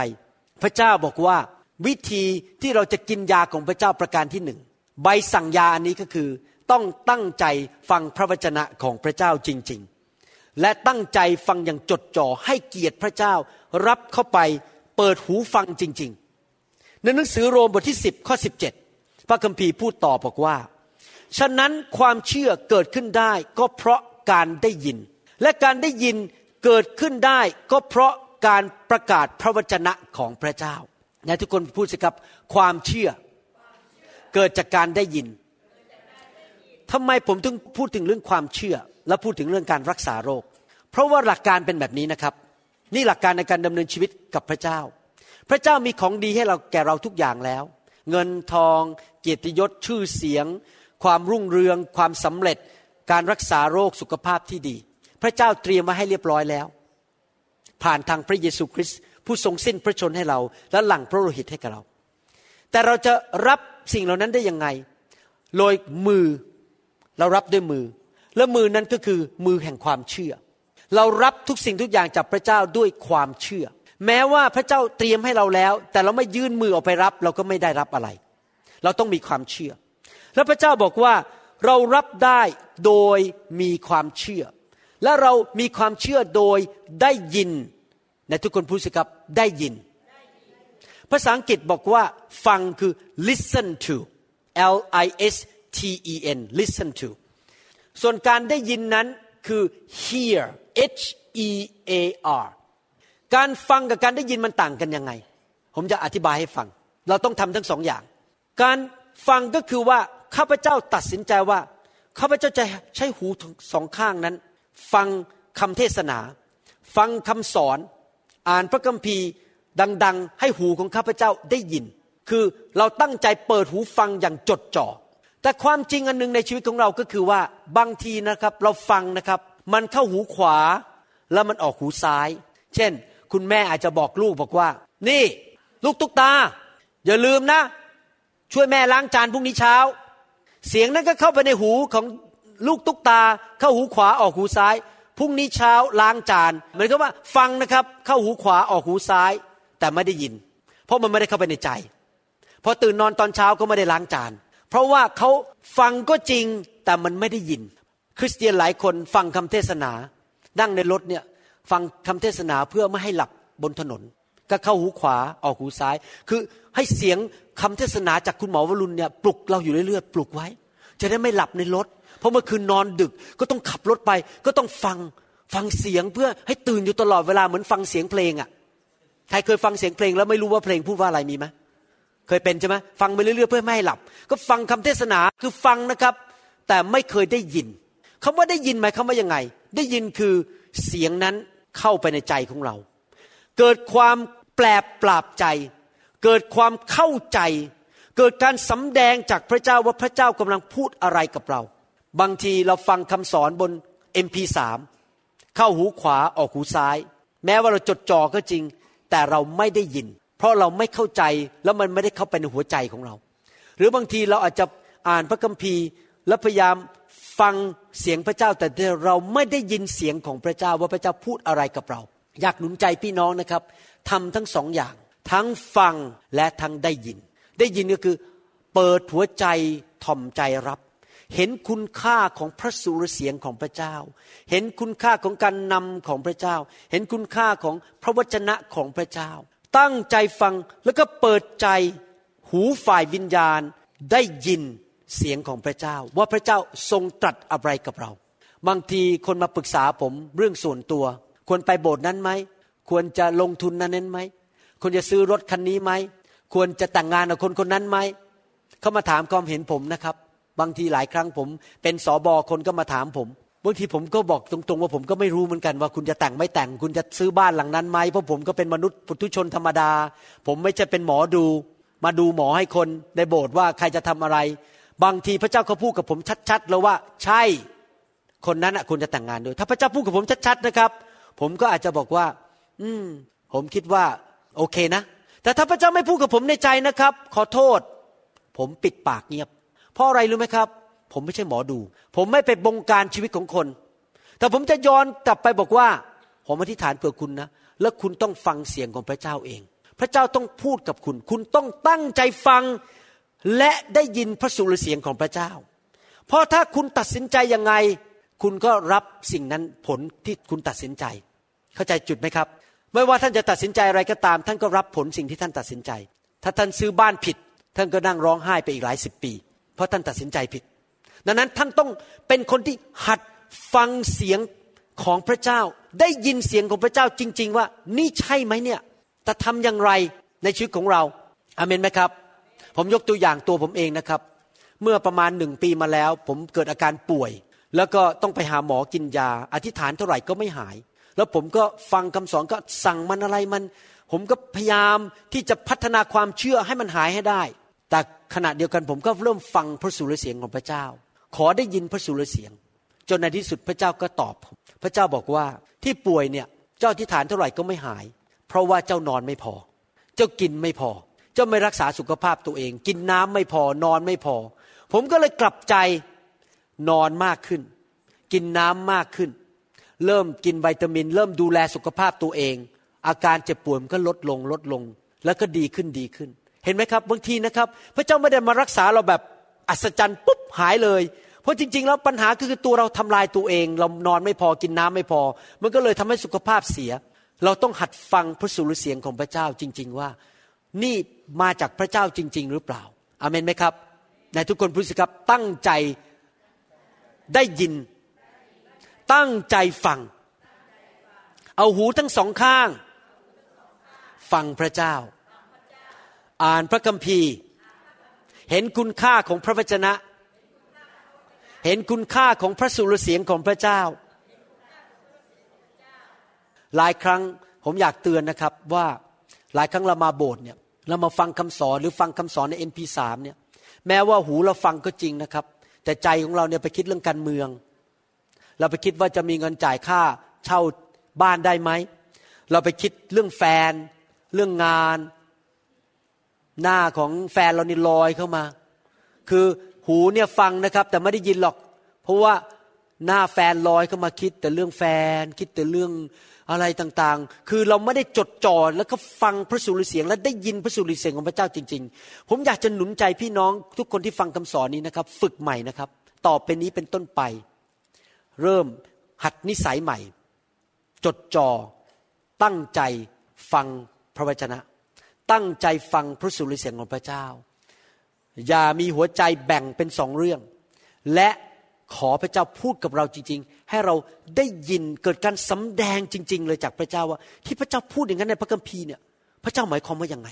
พระเจ้าบอกว่าวิธีที่เราจะกินยาของพระเจ้าประการที่หนึ่งใบสั่งยาอันนี้ก็คือต้องตั้งใจฟังพระวจนะของพระเจ้าจริง ๆ และตั้งใจฟังอย่างจดจ่อให้เกียรติพระเจ้า รับเข้าไปเปิดหูฟังจริง ๆ ในหนังสือโรมบทที่ 10ข้อ17 พระคัมภีร์พูดต่อบอกว่า ฉะนั้นความเชื่อเกิดขึ้นได้ก็เพราะการได้ยิน และการได้ยิน เกิดขึ้นได้ก็เพราะการประกาศพระวจนะของพระเจ้าในทุกคนพูดสิครับความเชื่อ เกิดจากการได้ยินทำไมผมถึงพูดถึงเรื่องความเชื่อ และพูดถึงเรื่องการรักษาโรค เพราะว่าหลักการเป็นแบบนี้นะครับ นี่หลักการในการดำเนินชีวิตกับพระเจ้า พระเจ้ามีของดีให้เราแก่เราทุกอย่างแล้ว เงินทอง เกียรติยศชื่อเสียง ความรุ่งเรือง ความสำเร็จ การรักษาโรคสุขภาพที่ดี พระเจ้าเตรียมมาให้เรียบร้อยแล้ว ผ่านทางพระเยซูคริสต์ผู้ทรงสิ้นพระชนให้เรา และหลั่งพระโลหิตให้กับเรา แต่เราจะรับสิ่งเหล่านั้นได้ยังไงโดยมือเรารับด้วยมือ และมือนั้นก็คือมือแห่งความเชื่อ เรารับทุกสิ่งทุกอย่างจากพระเจ้าด้วยความเชื่อ แม้ว่าพระเจ้าเตรียมให้เราแล้ว แต่เราไม่ยื่นมือออกไปรับ เราก็ไม่ได้รับอะไร เราต้องมีความเชื่อ และพระเจ้าบอกว่าเรารับได้โดยมีความเชื่อ และเรามีความเชื่อโดยได้ยินในทุกคนพูดสิครับได้ยิน ภาษาอังกฤษบอกว่า ฟังคือ listen to L I S T E N listen to ส่วนการได้ยินนั้นคือ hear H E A R การฟังกับการได้ยินมันต่างกันยังไง ผมจะอธิบายให้ฟัง เราต้องทำทั้งสองอย่าง การฟังก็คือว่าข้าพเจ้าตัดสินใจว่าข้าพเจ้าจะใช้หูสองข้างนั้น ฟังคำเทศนา ฟังคำสอน อ่านพระคัมภีร์ดัง ๆ ให้หูของข้าพเจ้าได้ยิน คือเราตั้งใจเปิดหูฟังอย่างจดจ่อแต่ความจริงอันหนึ่งในชีวิตของเราก็คือว่าบางทีนะครับเราฟังนะครับ มันเข้าหูขวา แล้วมันออกหูซ้าย เช่น คุณแม่อาจจะบอกลูกบอกว่า นี่ ลูกตุ๊กตา อย่าลืมนะ ช่วยแม่ล้างจานพรุ่งนี้เช้า เสียงนั้นก็เข้าไปในหูของ ลูกตุ๊กตาเข้าหูขวาออกหูซ้ายพรุ่งนี้เช้าล้างจานเหมือนกับว่าฟังนะครับ เข้าหูขวาออกหูซ้าย แต่ไม่ได้ยิน เพราะมันไม่ได้เข้าไปในใจพอตื่นนอนตอนเช้าก็ไม่ได้ล้างจาน เพราะว่าเขาฟังก็จริงแต่มันไม่ได้ยิน คริสเตียนหลายคนฟังคำเทศนา นั่งในรถเนี่ยฟังคำเทศนาเพื่อไม่ให้หลับบนถนน ก็เข้าหูขวาออกหูซ้าย คือให้เสียงคำเทศนาจากคุณหมอวรุณเนี่ยปลุกเราอยู่เรื่อยๆปลุกไว้ จะได้ไม่หลับในรถ เพราะเมื่อคืนนอนดึกก็ต้องขับรถไป ก็ต้องฟังฟังเสียงเพื่อให้ตื่นอยู่ตลอดเวลาเหมือนฟังเสียงเพลงอะ่ะใครเคยฟังเสียงเพลงแล้วไม่รู้ว่าเพลงพูดว่าอะไรมีไหมเคยเป็นใช่ไหมฟังไปเรื่อยๆเพื่อไม่ให้หลับ ก็ฟังคำเทศนาคือฟังนะครับ แต่ไม่เคยได้ยินคำว่าได้ยินหมายคำว่ายังไง ได้ยินคือเสียงนั้นเข้าไปในใจของเรา เกิดความแปลปราบใจ เกิดความเข้าใจ เกิดการสำแดงจากพระเจ้าว่าพระเจ้ากำลังพูดอะไรกับเรา บางทีเราฟังคำสอนบน MP3 เข้าหูขวาออกหูซ้าย แม้ว่าเราจดจ่อก็จริง แต่เราไม่ได้ยิน เพราะเราไม่เข้าใจแล้วมันไม่ได้เข้าไปในหัวใจของเรา หรือบางทีเราอาจจะอ่านพระคัมภีร์ และพยายามฟังเสียงพระเจ้า แต่เราไม่ได้ยินเสียงของพระเจ้าว่าพระเจ้าพูดอะไรกับเรา อยากหนุนใจพี่น้องนะครับทำทั้งสองอย่าง ทั้งฟังและทั้งได้ยิน ได้ยินก็คือ เปิดหัวใจถ่อมใจรับ เห็นคุณค่าของพระสุรเสียงของพระเจ้า เห็นคุณค่าของการนำของพระเจ้า เห็นคุณค่าของพระวจนะของพระเจ้า ตั้งใจฟังแล้วก็เปิดใจหูฝ่ายวิญญาณได้ยินเสียงของพระเจ้า ว่าพระเจ้าทรงตรัสอะไรกับเรา บางทีคนมาปรึกษาผมเรื่องส่วนตัว ควรไปโบสถ์นั้นไหม ควรจะลงทุนนั้นนั้นไหมควรจะซื้อรถคันนี้ไหม ควรจะแต่งงานกับคนคนนั้นไหม เขามาถามความเห็นผมนะครับ บางทีหลายครั้งผม เป็นสอบอคนก็มาถามผมบางทีผมก็บอกตรงๆว่าผมก็ไม่รู้เหมือนกันว่าคุณจะแต่งไม่แต่ง คุณจะซื้อบ้านหลังนั้นไหมเพราะผมก็เป็นมนุษย์ปุถุชนธรรมดา ผมไม่ใช่เป็นหมอดู มาดูหมอให้คนในโบสถ์ว่าใครจะทำอะไร บางทีพระเจ้าเขาพูดกับผมชัดๆ แล้วว่าใช่คนนั้นอะคุณจะแต่งงานด้วย ถ้าพระเจ้าพูดกับผมชัดๆนะครับ ผมก็อาจจะบอกว่า อืม ผมคิดว่า โอเคนะ แต่ถ้าพระเจ้าไม่พูดกับผมในใจนะครับ ขอโทษ ผมปิดปากเงียบ เพราะอะไรรู้ไหมครับ ผมไม่ใช่หมอดู ผมไม่ไปบงการชีวิตของคน แต่ผมจะย้อนกลับไปบอกว่า ผมอธิษฐานเผื่อคุณนะ แล้วคุณต้องฟังเสียงของพระเจ้าเอง พระเจ้าต้องพูดกับคุณ คุณต้องตั้งใจฟังและได้ยินพระสุรเสียงของพระเจ้า เพราะถ้าคุณตัดสินใจยังไง คุณก็รับสิ่งนั้นผลที่คุณตัดสินใจ เข้าใจจุดไหมครับ ไม่ว่าท่านจะตัดสินใจอะไรก็ตาม ท่านก็รับผลสิ่งที่ท่านตัดสินใจ ถ้าท่านซื้อบ้านผิด ท่านก็นั่งร้องไห้ไปอีกหลายสิบปี เพราะท่านตัดสินใจผิด ดังนั้นท่านต้องเป็นคนที่หัดฟังเสียงของพระเจ้า ได้ยินเสียงของพระเจ้าจริง ๆ ว่า นี่ใช่ไหมเนี่ยแต่ทำอย่างไรในชีวิตของเราอาเมนไหมครับ ผมยกตัวอย่างตัวผมเองนะครับ เมื่อประมาณหนึ่งปีมาแล้ว ผมเกิดอาการป่วย แล้วก็ต้องไปหาหมอกินยา อธิษฐานเท่าไหร่ก็ไม่หาย แล้วผมก็ฟังคำสอนก็สั่งมันอะไรมัน ผมก็พยายามที่จะพัฒนาความเชื่อให้มันหายให้ได้ แต่ขณะเดียวกันผมก็เริ่มฟังพระสุรเสียงของพระเจ้า ขอได้ยินพระสุรเสียง จนในที่สุดพระเจ้าก็ตอบผมพระเจ้าบอกว่าที่ป่วยเนี่ยเจ้าอธิษฐานเท่าไหร่ก็ไม่หาย เพราะว่าเจ้านอนไม่พอ เจ้ากินไม่พอ เจะไม่รักษาสุขภาพตัวเอง กินน้ำไม่พอนอนไม่พอ ผมก็เลยกลับใจนอนมากขึ้น กินน้ำมากขึ้น เริ่มกินวิตามิน เริ่มดูแลสุขภาพตัวเอง อาการเจ็บป่วยมันก็ลดลงลดลง แล้วก็ดีขึ้นดีขึ้น เห็นไหมครับบางทีนะครับ พระเจ้าไม่ได้มารักษาเราแบบอัศจรรย์ปุ๊บหายเลย เพราะจริง ๆ แล้วปัญหาคือตัวเราทำลายตัวเอง เรานอนไม่พอกินน้ำไม่พอ มันก็เลยทำให้สุขภาพเสีย เราต้องหัดฟังพระสุรเสียงของพระเจ้าจริง ๆ ว่า นี่มาจากพระเจ้าจริง ๆ หรือเปล่าอาเมนไหมครับในทุกคนพูดสิครับตั้งใจได้ยิน ตั้งใจฟัง เอาหูทั้งสองข้าง ฟังพระเจ้า อ่านพระคัมภีร์ เห็นคุณค่าของพระวจนะ เห็นคุณค่าของพระสุรเสียงของพระเจ้า หลายครั้งผมอยากเตือนนะครับว่าหลายครั้งเรามาโบสถ์เนี่ยเรามาฟังคำสอนหรือฟังคำสอนใน MP3 เนี่ยแม้ว่าหูเราฟังก็จริงนะครับ แต่ใจของเราเนี่ยไปคิดเรื่องการเมือง เราไปคิดว่าจะมีเงินจ่ายค่าเช่าบ้านได้ไหมเราไปคิดเรื่องแฟน เรื่องงาน หน้าของแฟนเรานี่ลอยเข้ามา คือหูเนี่ยฟังนะครับ แต่ไม่ได้ยินหรอก เพราะว่าหน้าแฟนลอยเข้ามาคิด แต่เรื่องแฟน คิดแต่เรื่องอะไรต่างๆ คือเราไม่ได้จดจ่อแล้วก็ฟังพระสุรเสียง และได้ยินพระสุรเสียงของพระเจ้าจริง ๆ ผมอยากจะหนุนใจพี่น้องทุกคนที่ฟังคำสอนนี้นะครับ ฝึกใหม่นะครับ ต่อไปนี้เป็นต้นไป เริ่มหัดนิสัยใหม่ จดจอ่อตั้งใจฟังพระวจนะ ตั้งใจฟังพระสุรเสียงของพระเจ้า อย่ามีหัวใจแบ่งเป็นสองเรื่อง และขอพระเจ้าพูดกับเราจริง ๆ ให้เราได้ยินเกิดการสำแดงจริง ๆ เลยจากพระเจ้าว่า ที่พระเจ้าพูดอย่างนั้นในพระคัมภีร์เนี่ยพระเจ้าหมายความว่ายังไง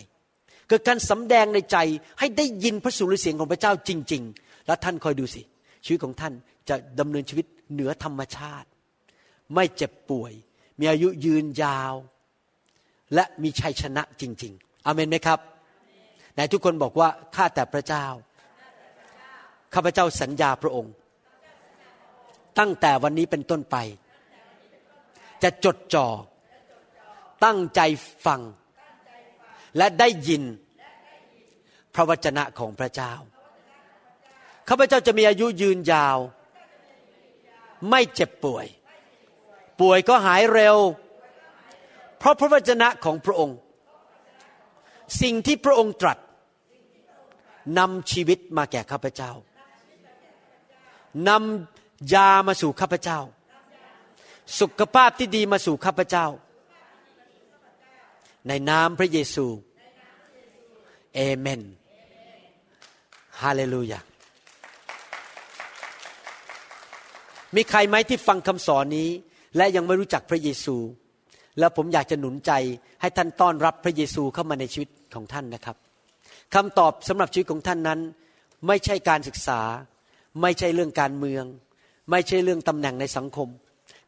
เกิดการสำแดงในใจให้ได้ยินพระสุรเสียงของพระเจ้าจริง ๆ แล้วท่านคอยดูสิ ชีวิตของท่านจะดำเนินชีวิตเหนือธรรมชาติ ไม่เจ็บป่วย มีอายุยืนยาว และมีชัยชนะจริง ๆ อเมนไหมครับไหนทุกคนบอกว่าข้าแต่พระเจ้าข้าพระเจ้าสัญญาพระองค์ ตั้งแต่วันนี้เป็นต้นไป จะจดจ่อตั้งใจฟัง และได้ยิน พระวจนะของพระเจ้าข้าพเจ้าจะมีอายุยืนยาว ไม่เจ็บป่วย ป่วยก็หายเร็ว เพราะพระวจนะของพระองค์ สิ่งที่พระองค์ตรัสนำชีวิตมาแก่ข้าพเจ้านำยามาสู่ข้าพเจ้า สุขภาพที่ดีมาสู่ข้าพเจ้า ในนามพระเยซูเอเมนฮาเลลูยามีใครไหมที่ฟังคำสอนนี้ และยังไม่รู้จักพระเยซู แล้วผมอยากจะหนุนใจให้ท่านต้อนรับพระเยซูเข้ามาในชีวิต ของท่านนะครับคำตอบสำหรับชีวิตของท่านนั้น ไม่ใช่การศึกษา ไม่ใช่เรื่องการเมือง ไม่ใช่เรื่องตำแหน่งในสังคม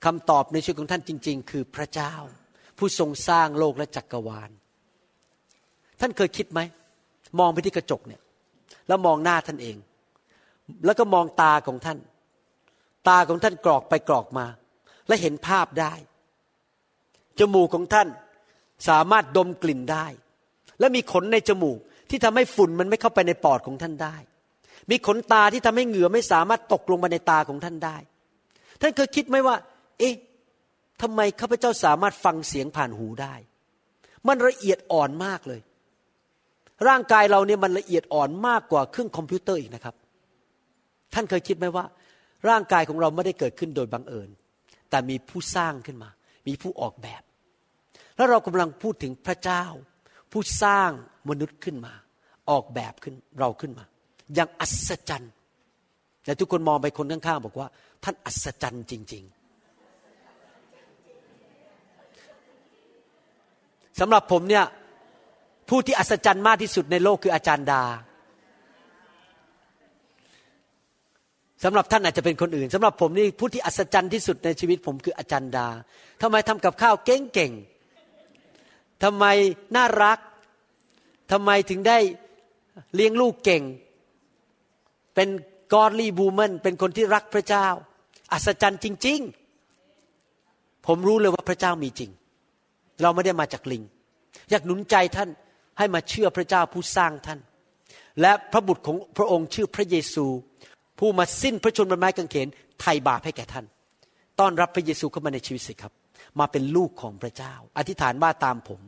คำตอบในชีวิตของท่านจริง ๆ คือพระเจ้า ผู้ทรงสร้างโลกและจักรวาล ท่านเคยคิดไหม มองไปที่กระจกเนี่ยแล้วมองหน้าท่านเอง แล้วก็มองตาของท่าน ตาของท่านกรอกไปกรอกมา และเห็นภาพได้จมูกของท่านสามารถดมกลิ่นได้ และมีขนในจมูกที่ทำให้ฝุ่นมันไม่เข้าไปในปอดของท่านได้ มีขนตาที่ทำให้เหงื่อไม่สามารถตกลงมาในตาของท่านได้ ท่านเคยคิดไหมว่า เอ๊ะทำไมข้าพเจ้าสามารถฟังเสียงผ่านหูได้ มันละเอียดอ่อนมากเลย ร่างกายเราเนี่ยมันละเอียดอ่อนมากกว่าเครื่องคอมพิวเตอร์อีกนะครับ ท่านเคยคิดไหมว่า ร่างกายของเราไม่ได้เกิดขึ้นโดยบังเอิญ แต่มีผู้สร้างขึ้นมา มีผู้ออกแบบ แล้วเรากำลังพูดถึงพระเจ้า ผู้สร้างมนุษย์ขึ้นมา ออกแบบขึ้นเราขึ้นมา อย่างอัศจรรย์แต่ทุกคนมองไปคนข้างๆบอกว่า ท่านอัศจรรย์จริง ๆสำหรับผมเนี่ยผู้ที่อัศจรรย์มากที่สุดในโลกคืออาจารย์ดาสำหรับท่านอาจจะเป็นคนอื่นสำหรับผมนี่ผู้ที่อัศจรรย์ที่สุดในชีวิตผมคืออาจารย์ดาทำไมทำกับข้าวเก่งๆ ทำไมน่ารักทำไมถึงได้เลี้ยงลูกเก่ง เป็น godly woman เป็นคนที่รักพระเจ้า อัศจรรย์จริง ๆ ผมรู้เลยว่าพระเจ้ามีจริง เราไม่ได้มาจากลิง อยากหนุนใจท่านให้มาเชื่อพระเจ้าผู้สร้างท่าน และพระบุตรของพระองค์ชื่อพระเยซู ผู้มาสิ้นพระชนม์บนไม้กางเขนไถ่บาปให้แก่ท่าน ต้อนรับพระเยซูเข้ามาในชีวิตสิครับ มาเป็นลูกของพระเจ้า อธิษฐานว่าตามผม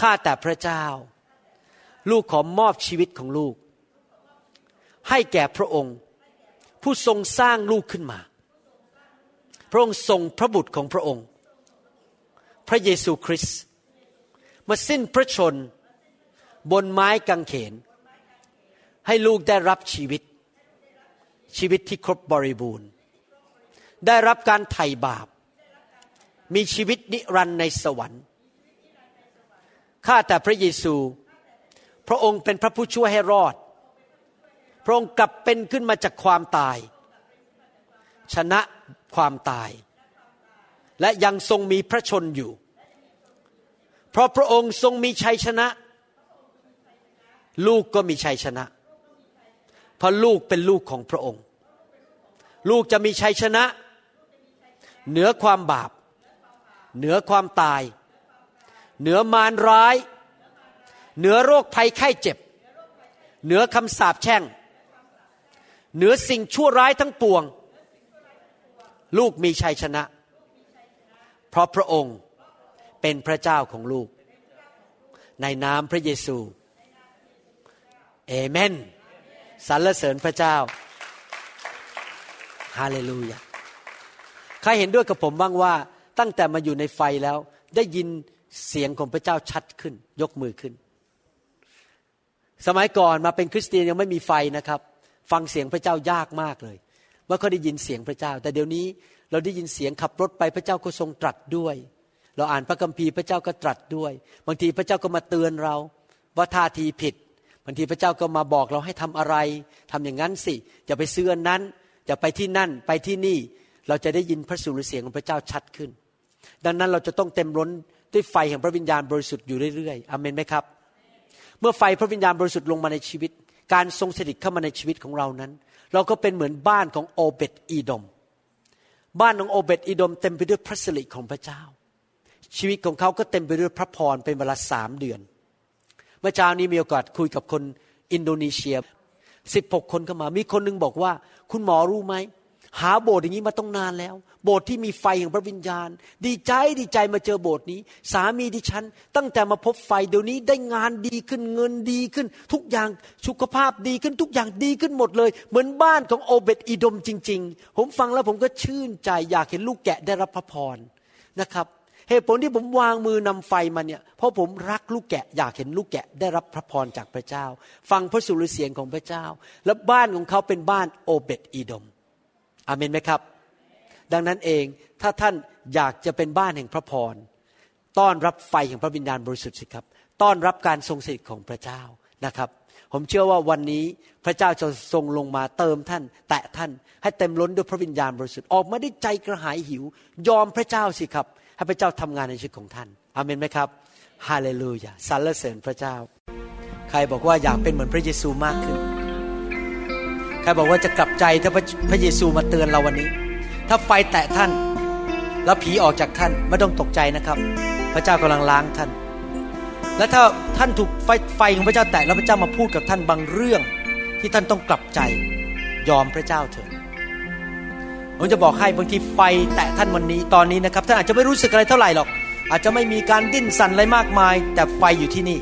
ข้าแต่พระเจ้า ลูกขอมอบชีวิตของลูก ให้แก่พระองค์ ผู้ทรงสร้างลูกขึ้นมา พระองค์ทรงพระบุตรของพระองค์ พระเยซูคริสต์มาสิ้นพระชนบนไม้กางเขน ให้ลูกได้รับชีวิต ชีวิตที่ครบบริบูรณ์ ได้รับการไถ่บาป มีชีวิตนิรันดร์ในสวรรค์ข้าแต่พระเยซู พระองค์เป็นพระผู้ช่วยให้รอด พระองค์กลับเป็นขึ้นมาจากความตาย ชนะความตาย และยังทรงมีพระชนอยู่ เพราะพระองค์ทรงมีชัยชนะ ลูกก็มีชัยชนะ เพราะลูกเป็นลูกของพระองค์ ลูกจะมีชัยชนะ เหนือความบาป เหนือความตาย เหนือมารร้าย เหนือโรคภัยไข้เจ็บ เหนือคำสาปแช่ง เหนือสิ่งชั่วร้ายทั้งปวง ลูกมีชัยชนะ เพราะพระองค์เป็นพระเจ้าของลูก ในนามพระเยซูเอเมนสรรเสริญพระเจ้าฮาเลลูยาใครเห็นด้วยกับผมบ้างว่า ตั้งแต่มาอยู่ในไฟแล้ว ได้ยินเสียงของพระเจ้าชัดขึ้น ยกมือขึ้น สมัยก่อนมาเป็นคริสเตียนยังไม่มีไฟนะครับ ฟังเสียงพระเจ้ายากมากเลยเมื่อเขาได้ยินเสียงพระเจ้า แต่เดี๋ยวนี้เราได้ยินเสียงขับรถไปพระเจ้าก็ทรงตรัสด้วย เราอ่านพระคัมภีร์พระเจ้าก็ตรัสด้วย บางทีพระเจ้าก็มาเตือนเราว่าท่าทีผิดบางทีพระเจ้าก็มาบอกเราให้ทำอะไรทำอย่างนั้นสิอย่าไปเสื้อนั้นอย่าไปที่นั่นไปที่นี่เราจะได้ยินพระสุรเสียงของพระเจ้าชัดขึ้น ดังนั้นเราจะต้องเต็มล้นด้วยไฟแห่งพระวิญญาณบริสุทธิ์อยู่เรื่อยๆอเมนไหมครับ เมื่อไฟพระวิญญาณบริสุทธิ์ลงมาในชีวิต การทรงสถิตเข้ามาในชีวิตของเรานั้น เราก็เป็นเหมือนบ้านของโอเบตอีดม บ้านของโอเบตอีดม เต็มไปด้วยพระสิริของพระเจ้า ชีวิตของเขาก็เต็มไปด้วยพระพรเป็นเวลาสามเดือน เมื่อเช้านี้มีโอกาสคุยกับคนอินโดนีเซียสิบหกคนเข้ามา มีคนนึงบอกว่า คุณหมอรู้ไหม หาโบสถ์อย่างนี้มาต้องนานแล้ว โบสถ์ที่มีไฟแห่งพระวิญญาณ ดีใจดีใจมาเจอโบสถ์นี้ สามีดิฉัน ตั้งแต่มาพบไฟเดี๋ยวนี้ได้งานดีขึ้นเงินดีขึ้น ทุกอย่างสุขภาพดีขึ้นทุกอย่างดีขึ้นหมดเลย เหมือนบ้านของโอเบตอีดมจริง ๆ ผมฟังแล้วผมก็ชื่นใจอยากเห็นลูกแกะได้รับพระพรนะครับเหตุผลที่ผมวางมือนำไฟมาเนี่ยเพราะผมรักลูกแกะอยากเห็นลูกแกะได้รับพระพรจากพระเจ้า ฟังพระสุรเสียงของพระเจ้า และบ้านของเขาเป็นบ้านโอเบตอีดม อเมนไหมครับ ดังนั้นเองถ้าท่านอยากจะเป็นบ้านแห่งพระพร ต้อนรับไฟแห่งพระวิญญาณบริสุทธิ์สิครับ ต้อนรับการทรงสถิตของพระเจ้านะครับ ผมเชื่อว่าวันนี้พระเจ้าจะทรงลงมาเติมท่าน แตะท่านให้เต็มล้นด้วยพระวิญญาณบริสุทธิ์ออกมาได้ใจกระหายหิว ยอมพระเจ้าสิครับ ให้พระเจ้าทำงานในชีวิตของท่านอเมนไหมครับฮาเลลูยาสรรเสริญพระเจ้า ใครบอกว่าอยากเป็นเหมือนพระเยซูมากขึ้น ใครบอกว่าจะกลับใจถ้าพระเยซูมาเตือนเราวันนี้ ถ้าไฟแตะท่าน แล้วผีออกจากท่านไม่ต้องตกใจนะครับ พระเจ้ากำลังล้างท่าน และถ้าท่านถูกไฟไฟของพระเจ้าแตะแล้วพระเจ้ามาพูดกับท่านบางเรื่อง ที่ท่านต้องกลับใจยอมพระเจ้าเถิดผมจะบอกให้บางทีไฟแตะท่านวันนี้ตอนนี้นะครับท่านอาจจะไม่รู้สึกอะไรเท่าไหร่หรอก อาจจะไม่มีการดิ้นสั่นอะไรมากมาย แต่ไฟอยู่ที่นี่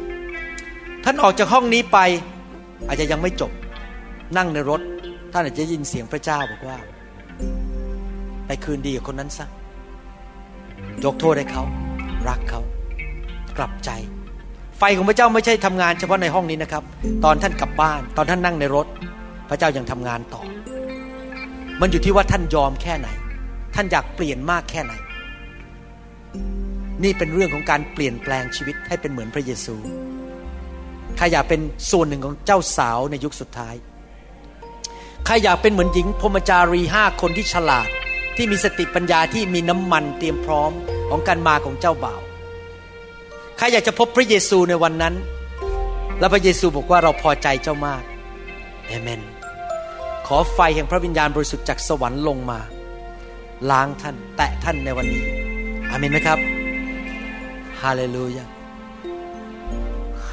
ท่านออกจากห้องนี้ไป อาจจะยังไม่จบ นั่งในรถ ท่านอาจจะยินเสียงพระเจ้าบอกว่า ไปคืนดีกับคนนั้นซะยกโทษให้เขา รักเขากลับใจ ไฟของพระเจ้าไม่ใช่ทำงานเฉพาะในห้องนี้นะครับ ตอนท่านกลับบ้าน ตอนท่านนั่งในรถ พระเจ้ายังทำงานต่อ มันอยู่ที่ว่าท่านยอมแค่ไหน ท่านอยากเปลี่ยนมากแค่ไหน นี่เป็นเรื่องของการเปลี่ยนแปลงชีวิตให้เป็นเหมือนพระเยซูใครอยากเป็นส่วนหนึ่งของเจ้าสาวในยุคสุดท้าย ใครอยากเป็นเหมือนหญิงพรมจารีห้าคนที่ฉลาด ที่มีสติปัญญาที่มีน้ำมันเตรียมพร้อมของการมาของเจ้าบ่าวใครอยากจะพบพระเยซูในวันนั้น และพระเยซูบอกว่าเราพอใจเจ้ามากเอเมน ขอไฟแห่งพระวิญญาณบริสุทธิ์จากสวรรค์ลงมา ล้างท่าน แตะท่านในวันนี้อาเมนไหมครับฮาเลลูยา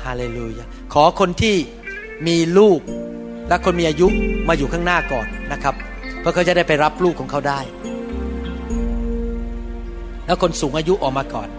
ฮาเลลูยาขอคนที่มีลูก และคนมีอายุมาอยู่ข้างหน้าก่อนนะครับ เพื่อเขาจะได้ไปรับลูกของเขาได้ แล้วคนสูงอายุออกมาก่อน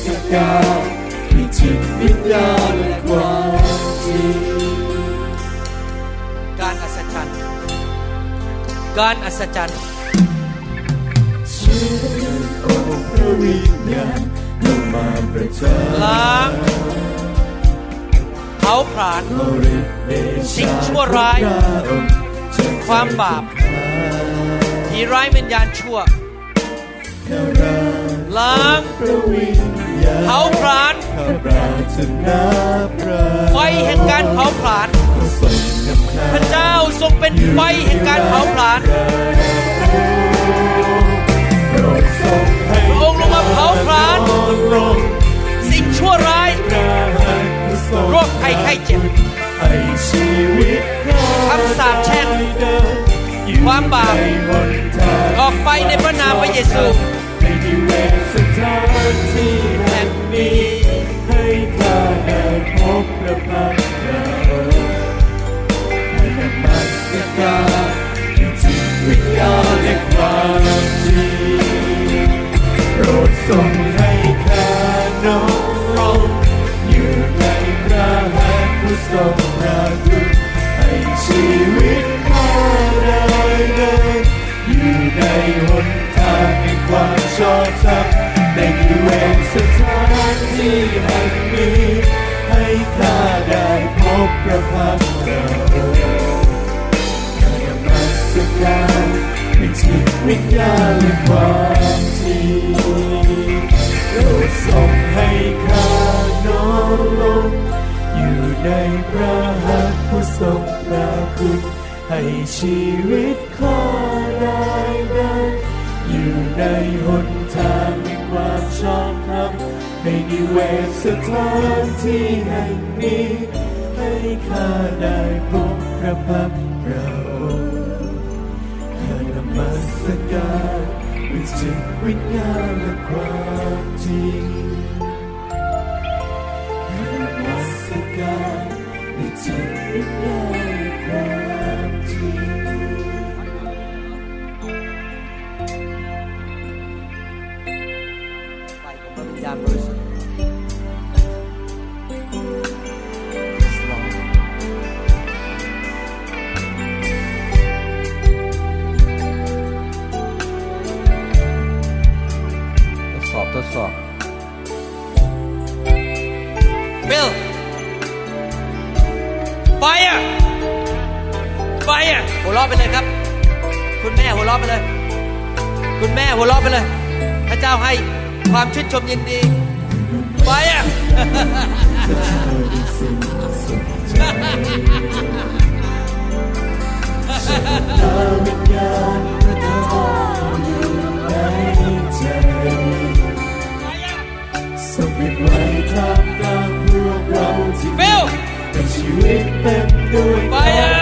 สการพิจิตวิญญาณและความจริงการอัศจรรย์ การอัศจรรย์ชื่อองค์พระวิญญาณลงมาประจำล้างเผาผลาญสิ่งชั่วร้าย ความบาปผีร้ายวิญญาณชั่ว ล้างเผาผลาญไฟแห่งการเผาผลาญพระเจ้าทรงเป็นไฟแห่งการเผาผลาญพระองค์ลงมาเผาผลาญสิ่งชั่วร้ายโรคภัยไข้เจ็บคำสาบแช่ง ความบาปออกไปในพระนามพระเยซูและนี้ให้ข้าได้พบพระพักตราให้นมัสการจิตวิญญาณและคามจริงโปรดทรงให้ข้น้อมอยู่ในพระหัตถ์ผู้ทรรักให้ชีวิต เลยเลยอยู่ในหนทางแห่งความชอบธรรมในกิวงสถานที่แห่มีให้ข้าได้พบพระพักตร์ในมัสการในจิตวิญญาณและความจริงโลส่งให้ข้านลงอยู่ในพระหัตถ์ทรงพระคุ ให้ชีวิตข้าได้เดินอยู่ในหนทางมีความชอบธรรมในนิเวศสถานที่แห่งนี้ ให้ข้าได้พบพระพักพระองค์ข้านมัสการวิจิตวิญญาณและความจริงข้านมัสการวิจิตวิญญาณ อะหัวเราะไปเลยครับ คุณแม่หัวเราะไปเลย คุณแม่หัวเราะไปเลย พระเจ้าให้ความชื่นชมยินดีไปอะสปอ่า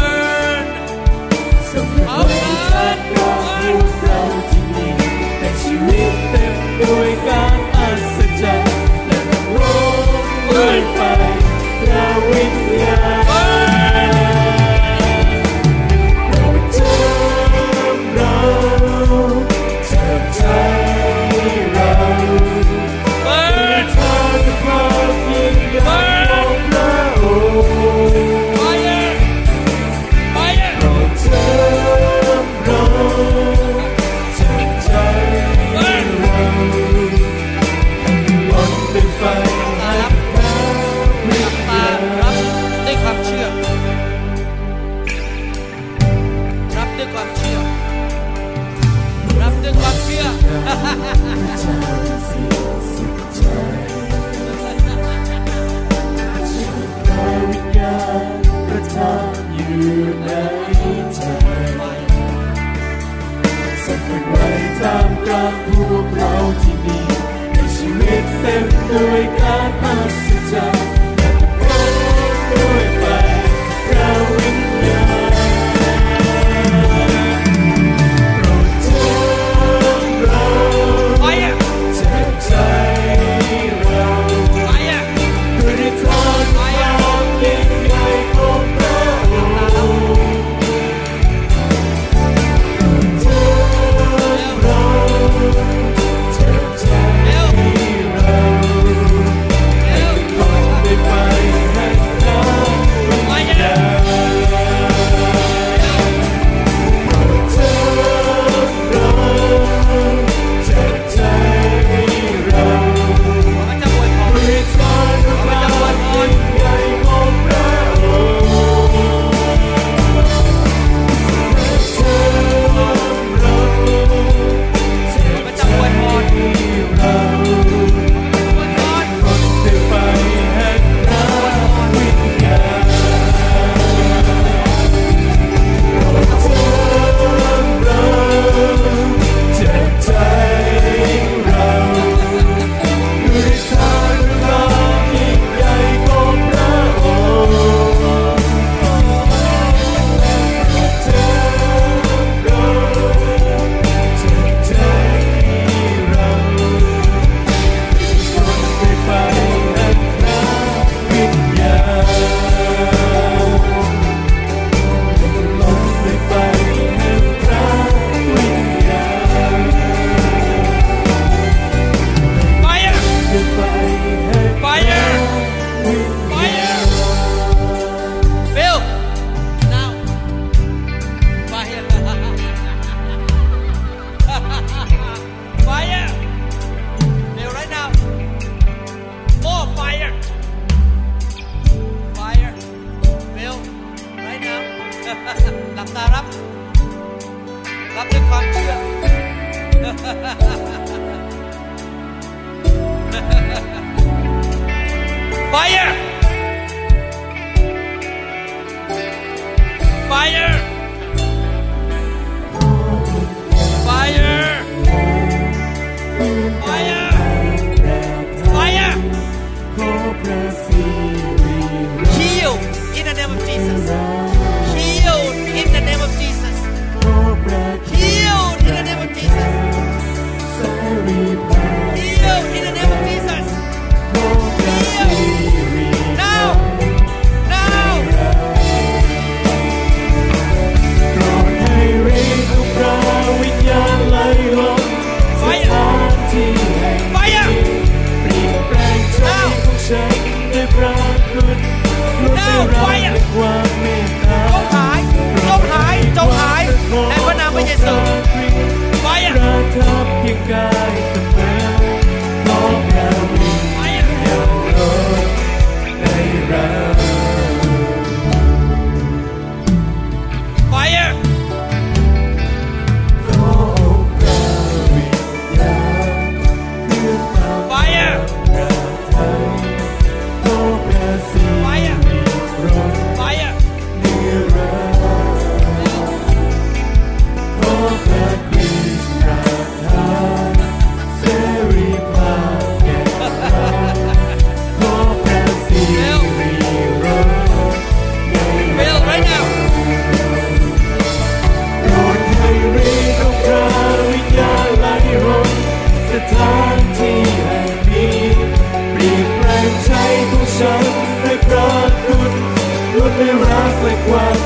we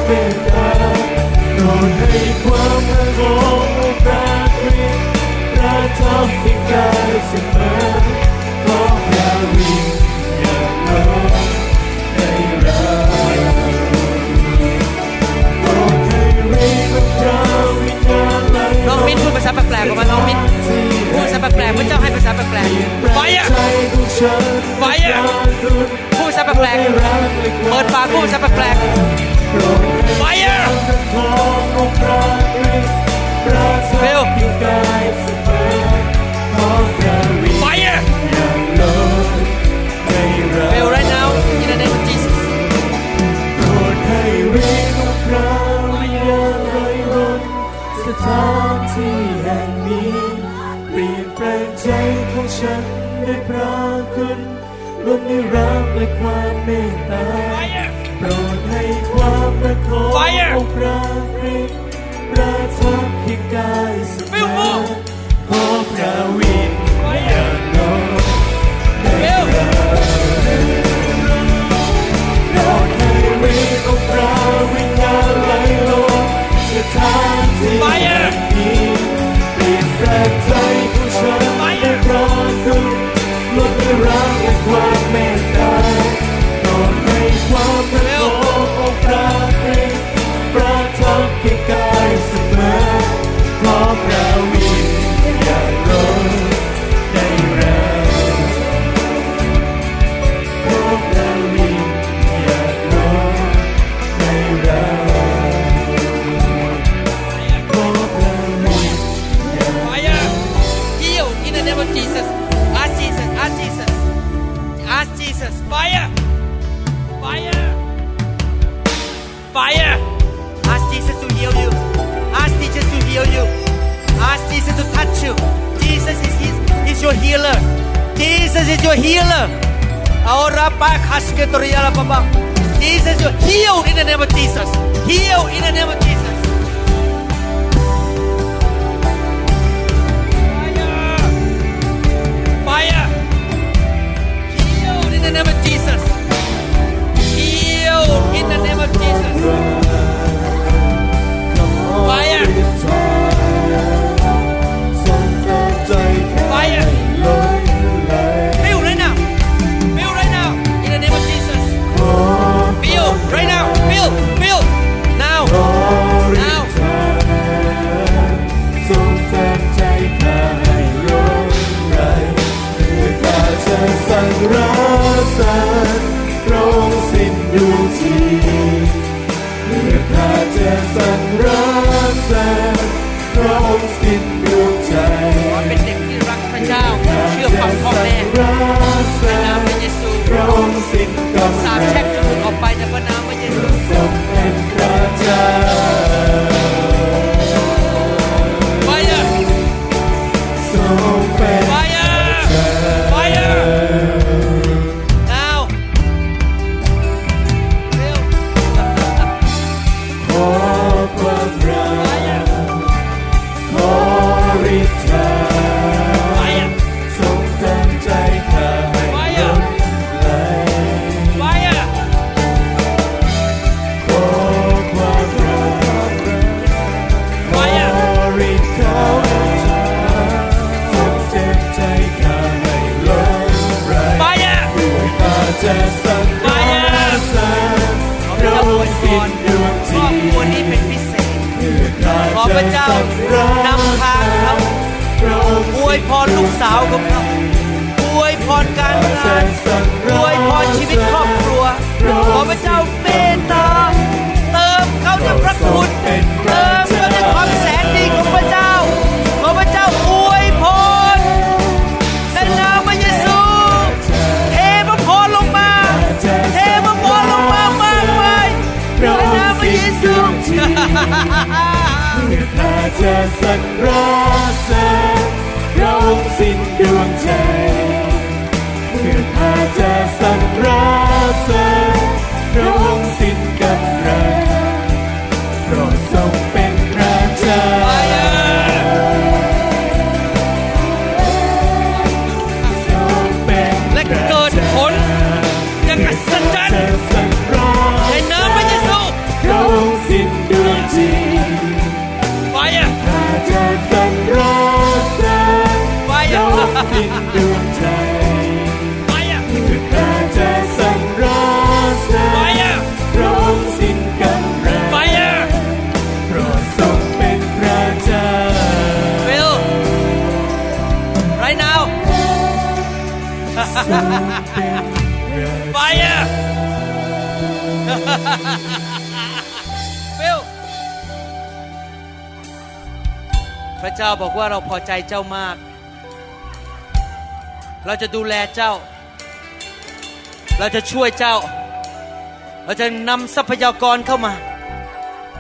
ไน้องมิ้นพูดภาษาแปลกๆออกมาน้องมิ้นพูดภาษาแปลกๆพระเจ้าให้ภาษาแปลกๆไฟอะไฟอะพูดภาษาแปลกๆเปิดปากพูดภาษาแปลกๆ เร็วไฟอะ Well, right now, in นที่ฉันด้วยพระคุณลดในรักและความเมตตา Fire healer Jesus is your healer Jesus you heal in the name of Jesus heal in the name of Jesus Fire! Fire! Heal in the name of Jesus. Heal in the name of Jesus. Fire! สรรเสริญพระองค์สิ้นดวงชีเพื่อข้าจะสรรเสริญพระองค์สิ้นดวงใจขอเป็นเด็กที่รักพระเจ้าเชื่อฟังพ่อแม่ในนามพระเยซูพระองค์สิ้นกำสาปเนิแช่งจมูกออกไปในพระนามพระเยซูทรงเป็นพระเจ้าานำทางเขาพระองค์อวยพรลูกสาวของเขาอวยพรการงานอวยพรชีวิตครอบครัว เจ้าบอกว่าเราพอใจเจ้ามาก เราจะดูแลเจ้า เราจะช่วยเจ้า เราจะนำทรัพยากรเข้ามา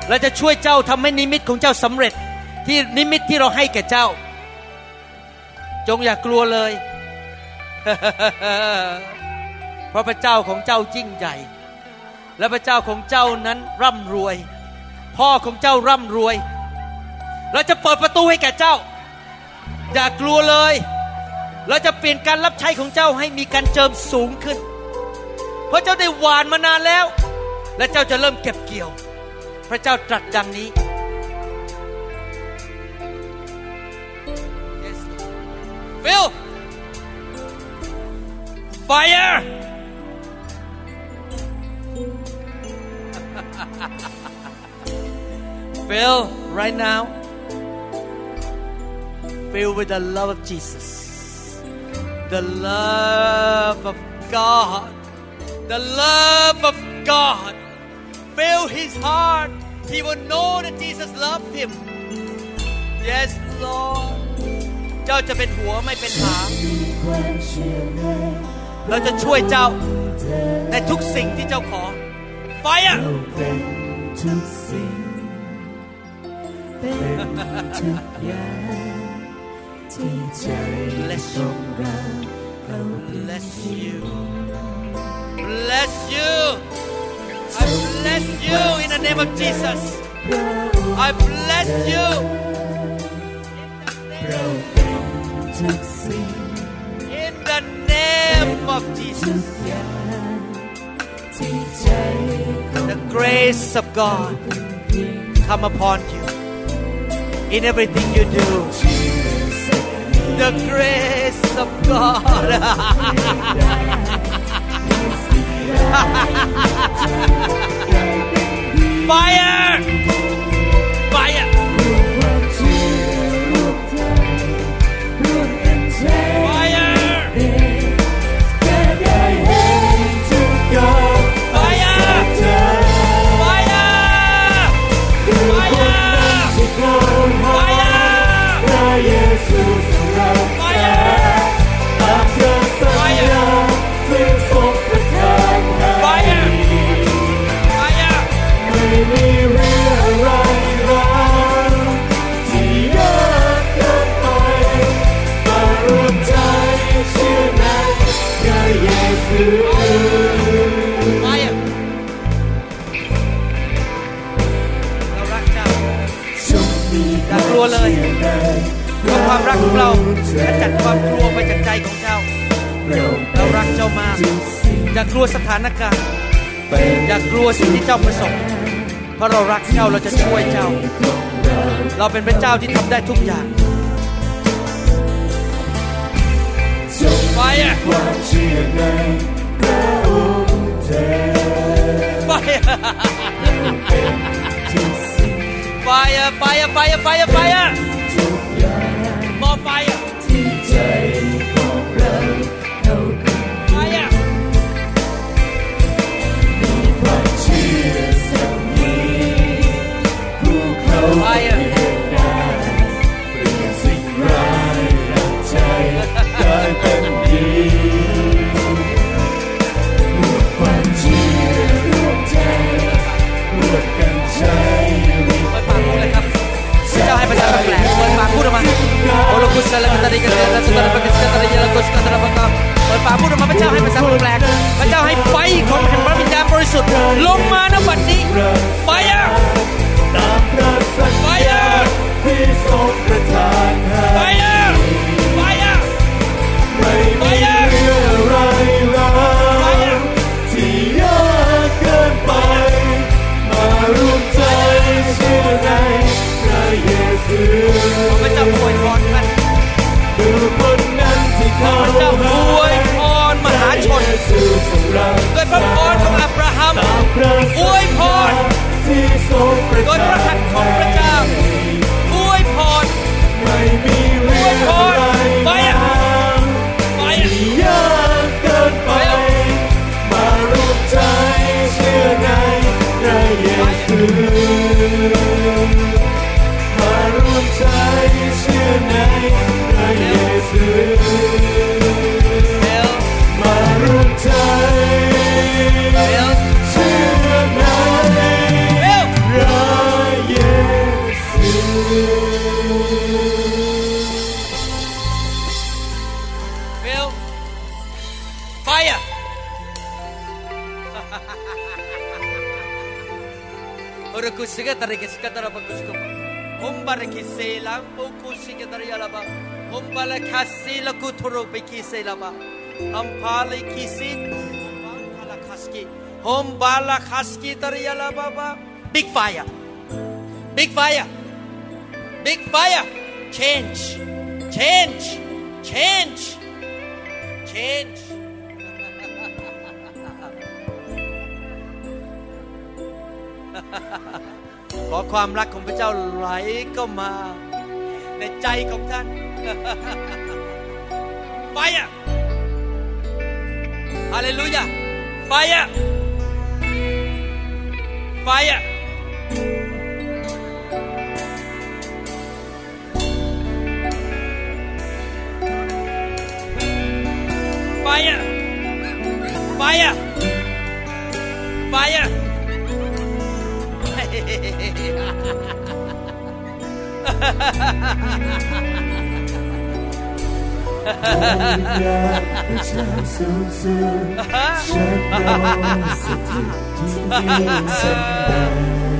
เราจะช่วยเจ้าทำให้นิมิตของเจ้าสำเร็จ ที่นิมิตที่เราให้แก่เจ้า จงอย่ากลัวเลย เพราะพระเจ้าของเจ้ายิ่งใหญ่ และพระเจ้าของเจ้านั้นร่ำรวย พ่อของเจ้าร่ำรวย เราจะเปิดประตูให้แก่เจ้า อย่ากลัวเลย เราจะเปลี่ยนการรับใช้ของเจ้าให้มีการเจิมสูงขึ้น เพราะเจ้าได้หวานมานานแล้ว และเจ้าจะเริ่มเก็บเกี่ยว พระเจ้าตรัสดังนี้ yes. Phil fire Phil right now filled with the love of Jesus the love of God the love of God fill his heart he will know that Jesus loved him yes Lord เจ้าจะเป็นหัวไม่เป็นหาง เราจะช่วยเจ้าในทุกสิ่งที่เจ้าขอ ไฟอะ เป็นทุกสิ่งเป็นทุกอย่างที่ใจ bless ข you องเราเขา bless you bless you I bless you in the name of Jesus I bless you เราเป็นทุกสิ่ง in the name of Jesus อย่างที่ใจ the grace of God come upon you in everything you do the grace of God. Fire าะความรักของเราขจัดความกลัวไปจากใจของเจ้า เรารักเจ้ามาก อย่ากลัวสถานการณ์ อย่ากลัวสิ่งที่เจ้าประสบ เพราะเรารักเจ้าเราจะช่วยเจ้า เราเป็นพระเจ้าที่ทำได้ทุกอย่างไฟอะความเชื่อในพระองค์เถิดไฟอะทุกสิ่งไฟอะไฟอะไฟอะไฟอะ ม โอโลกุสลากัตริกาเตลาสุตระปะกิสตระยาลกุสกัตระปะกามเปิดปากพูดออกมาพระเจ้าให้ภาษาแปลกพระเจ้าให้ไฟของแห่งพระวิญญาณบริสุทธิ์ลงมาณบัดนี้ไฟอะตามพระสัญญาที่ทรงประทานให้ไฟอะไฟอะไม่มีเรื่องอะไรที่ยากเกินไปมารวมใจเชื่อในพระเยซูพระเจ้าอวยพร พรเจ้าอวยพรมหาชนเยซูทรงรักด้วยพระพรของอับราฮัมอวยพรโดยพระหัตถ์ของพระเจ้าอวยพรไม่มีเรื่องอะไปอะร้ายไฟที่ยากเกินไปมารวมใจเชื่อในพระเยซู Ora kusiga ki kusiga ba. Pe ki ba. Ki si ba ba. Big fire. Big fire. Big fire. Change. Change. Change. Change. ขอความรักของพระเจ้าไหลก็มาในใจของท่านไฟอะฮาเลลูยาไฟอะไฟอะไฟอะไฟอะไฟอะ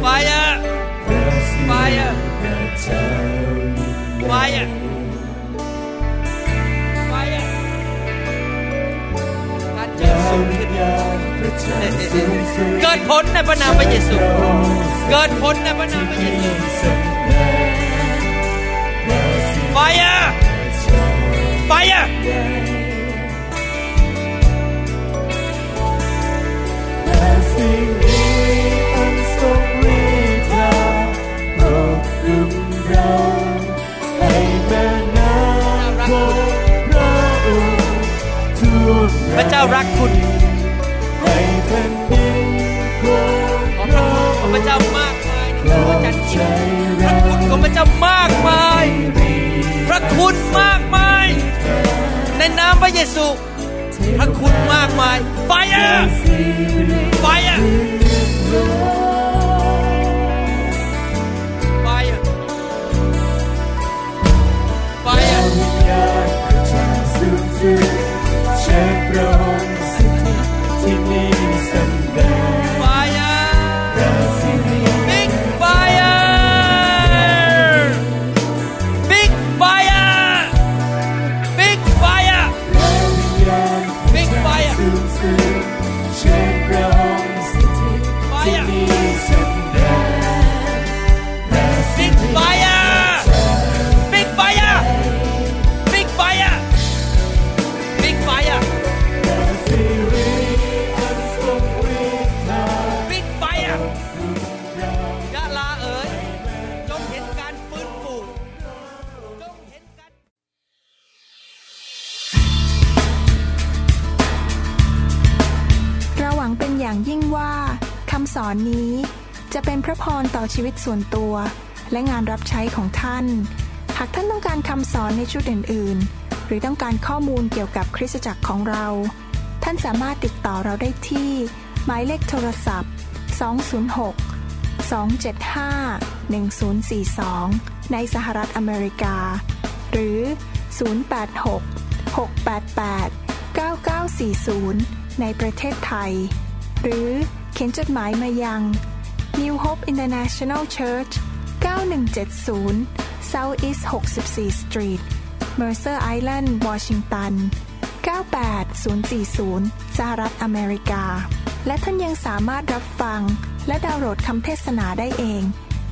Fire! Fire! กับเจ้ายิ่งใหญ่ Fire! Fire! การเจิมสูงขึ้นอยากให้ฉันสูงสุดเกิดผลในพระนามพระเยซู เกิดผลในพระนามพระเยซูไฟอะไฟอะพระเจ้ารักคุณ พระจันทร์ใจพระคุณของพระเจ้ามากมาย พระคุณมากมาย ในนามพระเยซู พระคุณมากมายไฟอะไฟอะ รือต้องการข้อมูลเกี่ยวกับคริสตจักรของเรา ท่านสามารถติดต่อเราได้ที่ หมายเลขโทรศัพท์ 206 275 1042 ในสหรัฐอเมริกา หรือ 086 688 9940 ในประเทศไทย หรือเขียนจดหมายมายัง New Hope International Church 9170 South East 64 Street Mercer Island Washington 98040 สหรัฐอเมริกา และท่านยังสามารถรับฟัง และดาวน์โหลดคำเทศนาได้เอง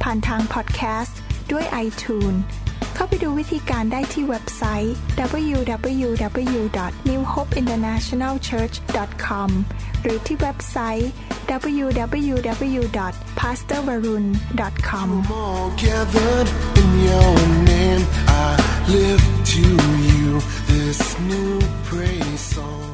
ผ่านทางพอดแคสต์ด้วย iTunes เข้าไปดูวิธีการได้ที่เว็บไซต์ www.newhopeinternationalchurch.com หรือที่เว็บไซต์ www.pastorvarun.com Come all gathered in your name. I lift to you this new praise song.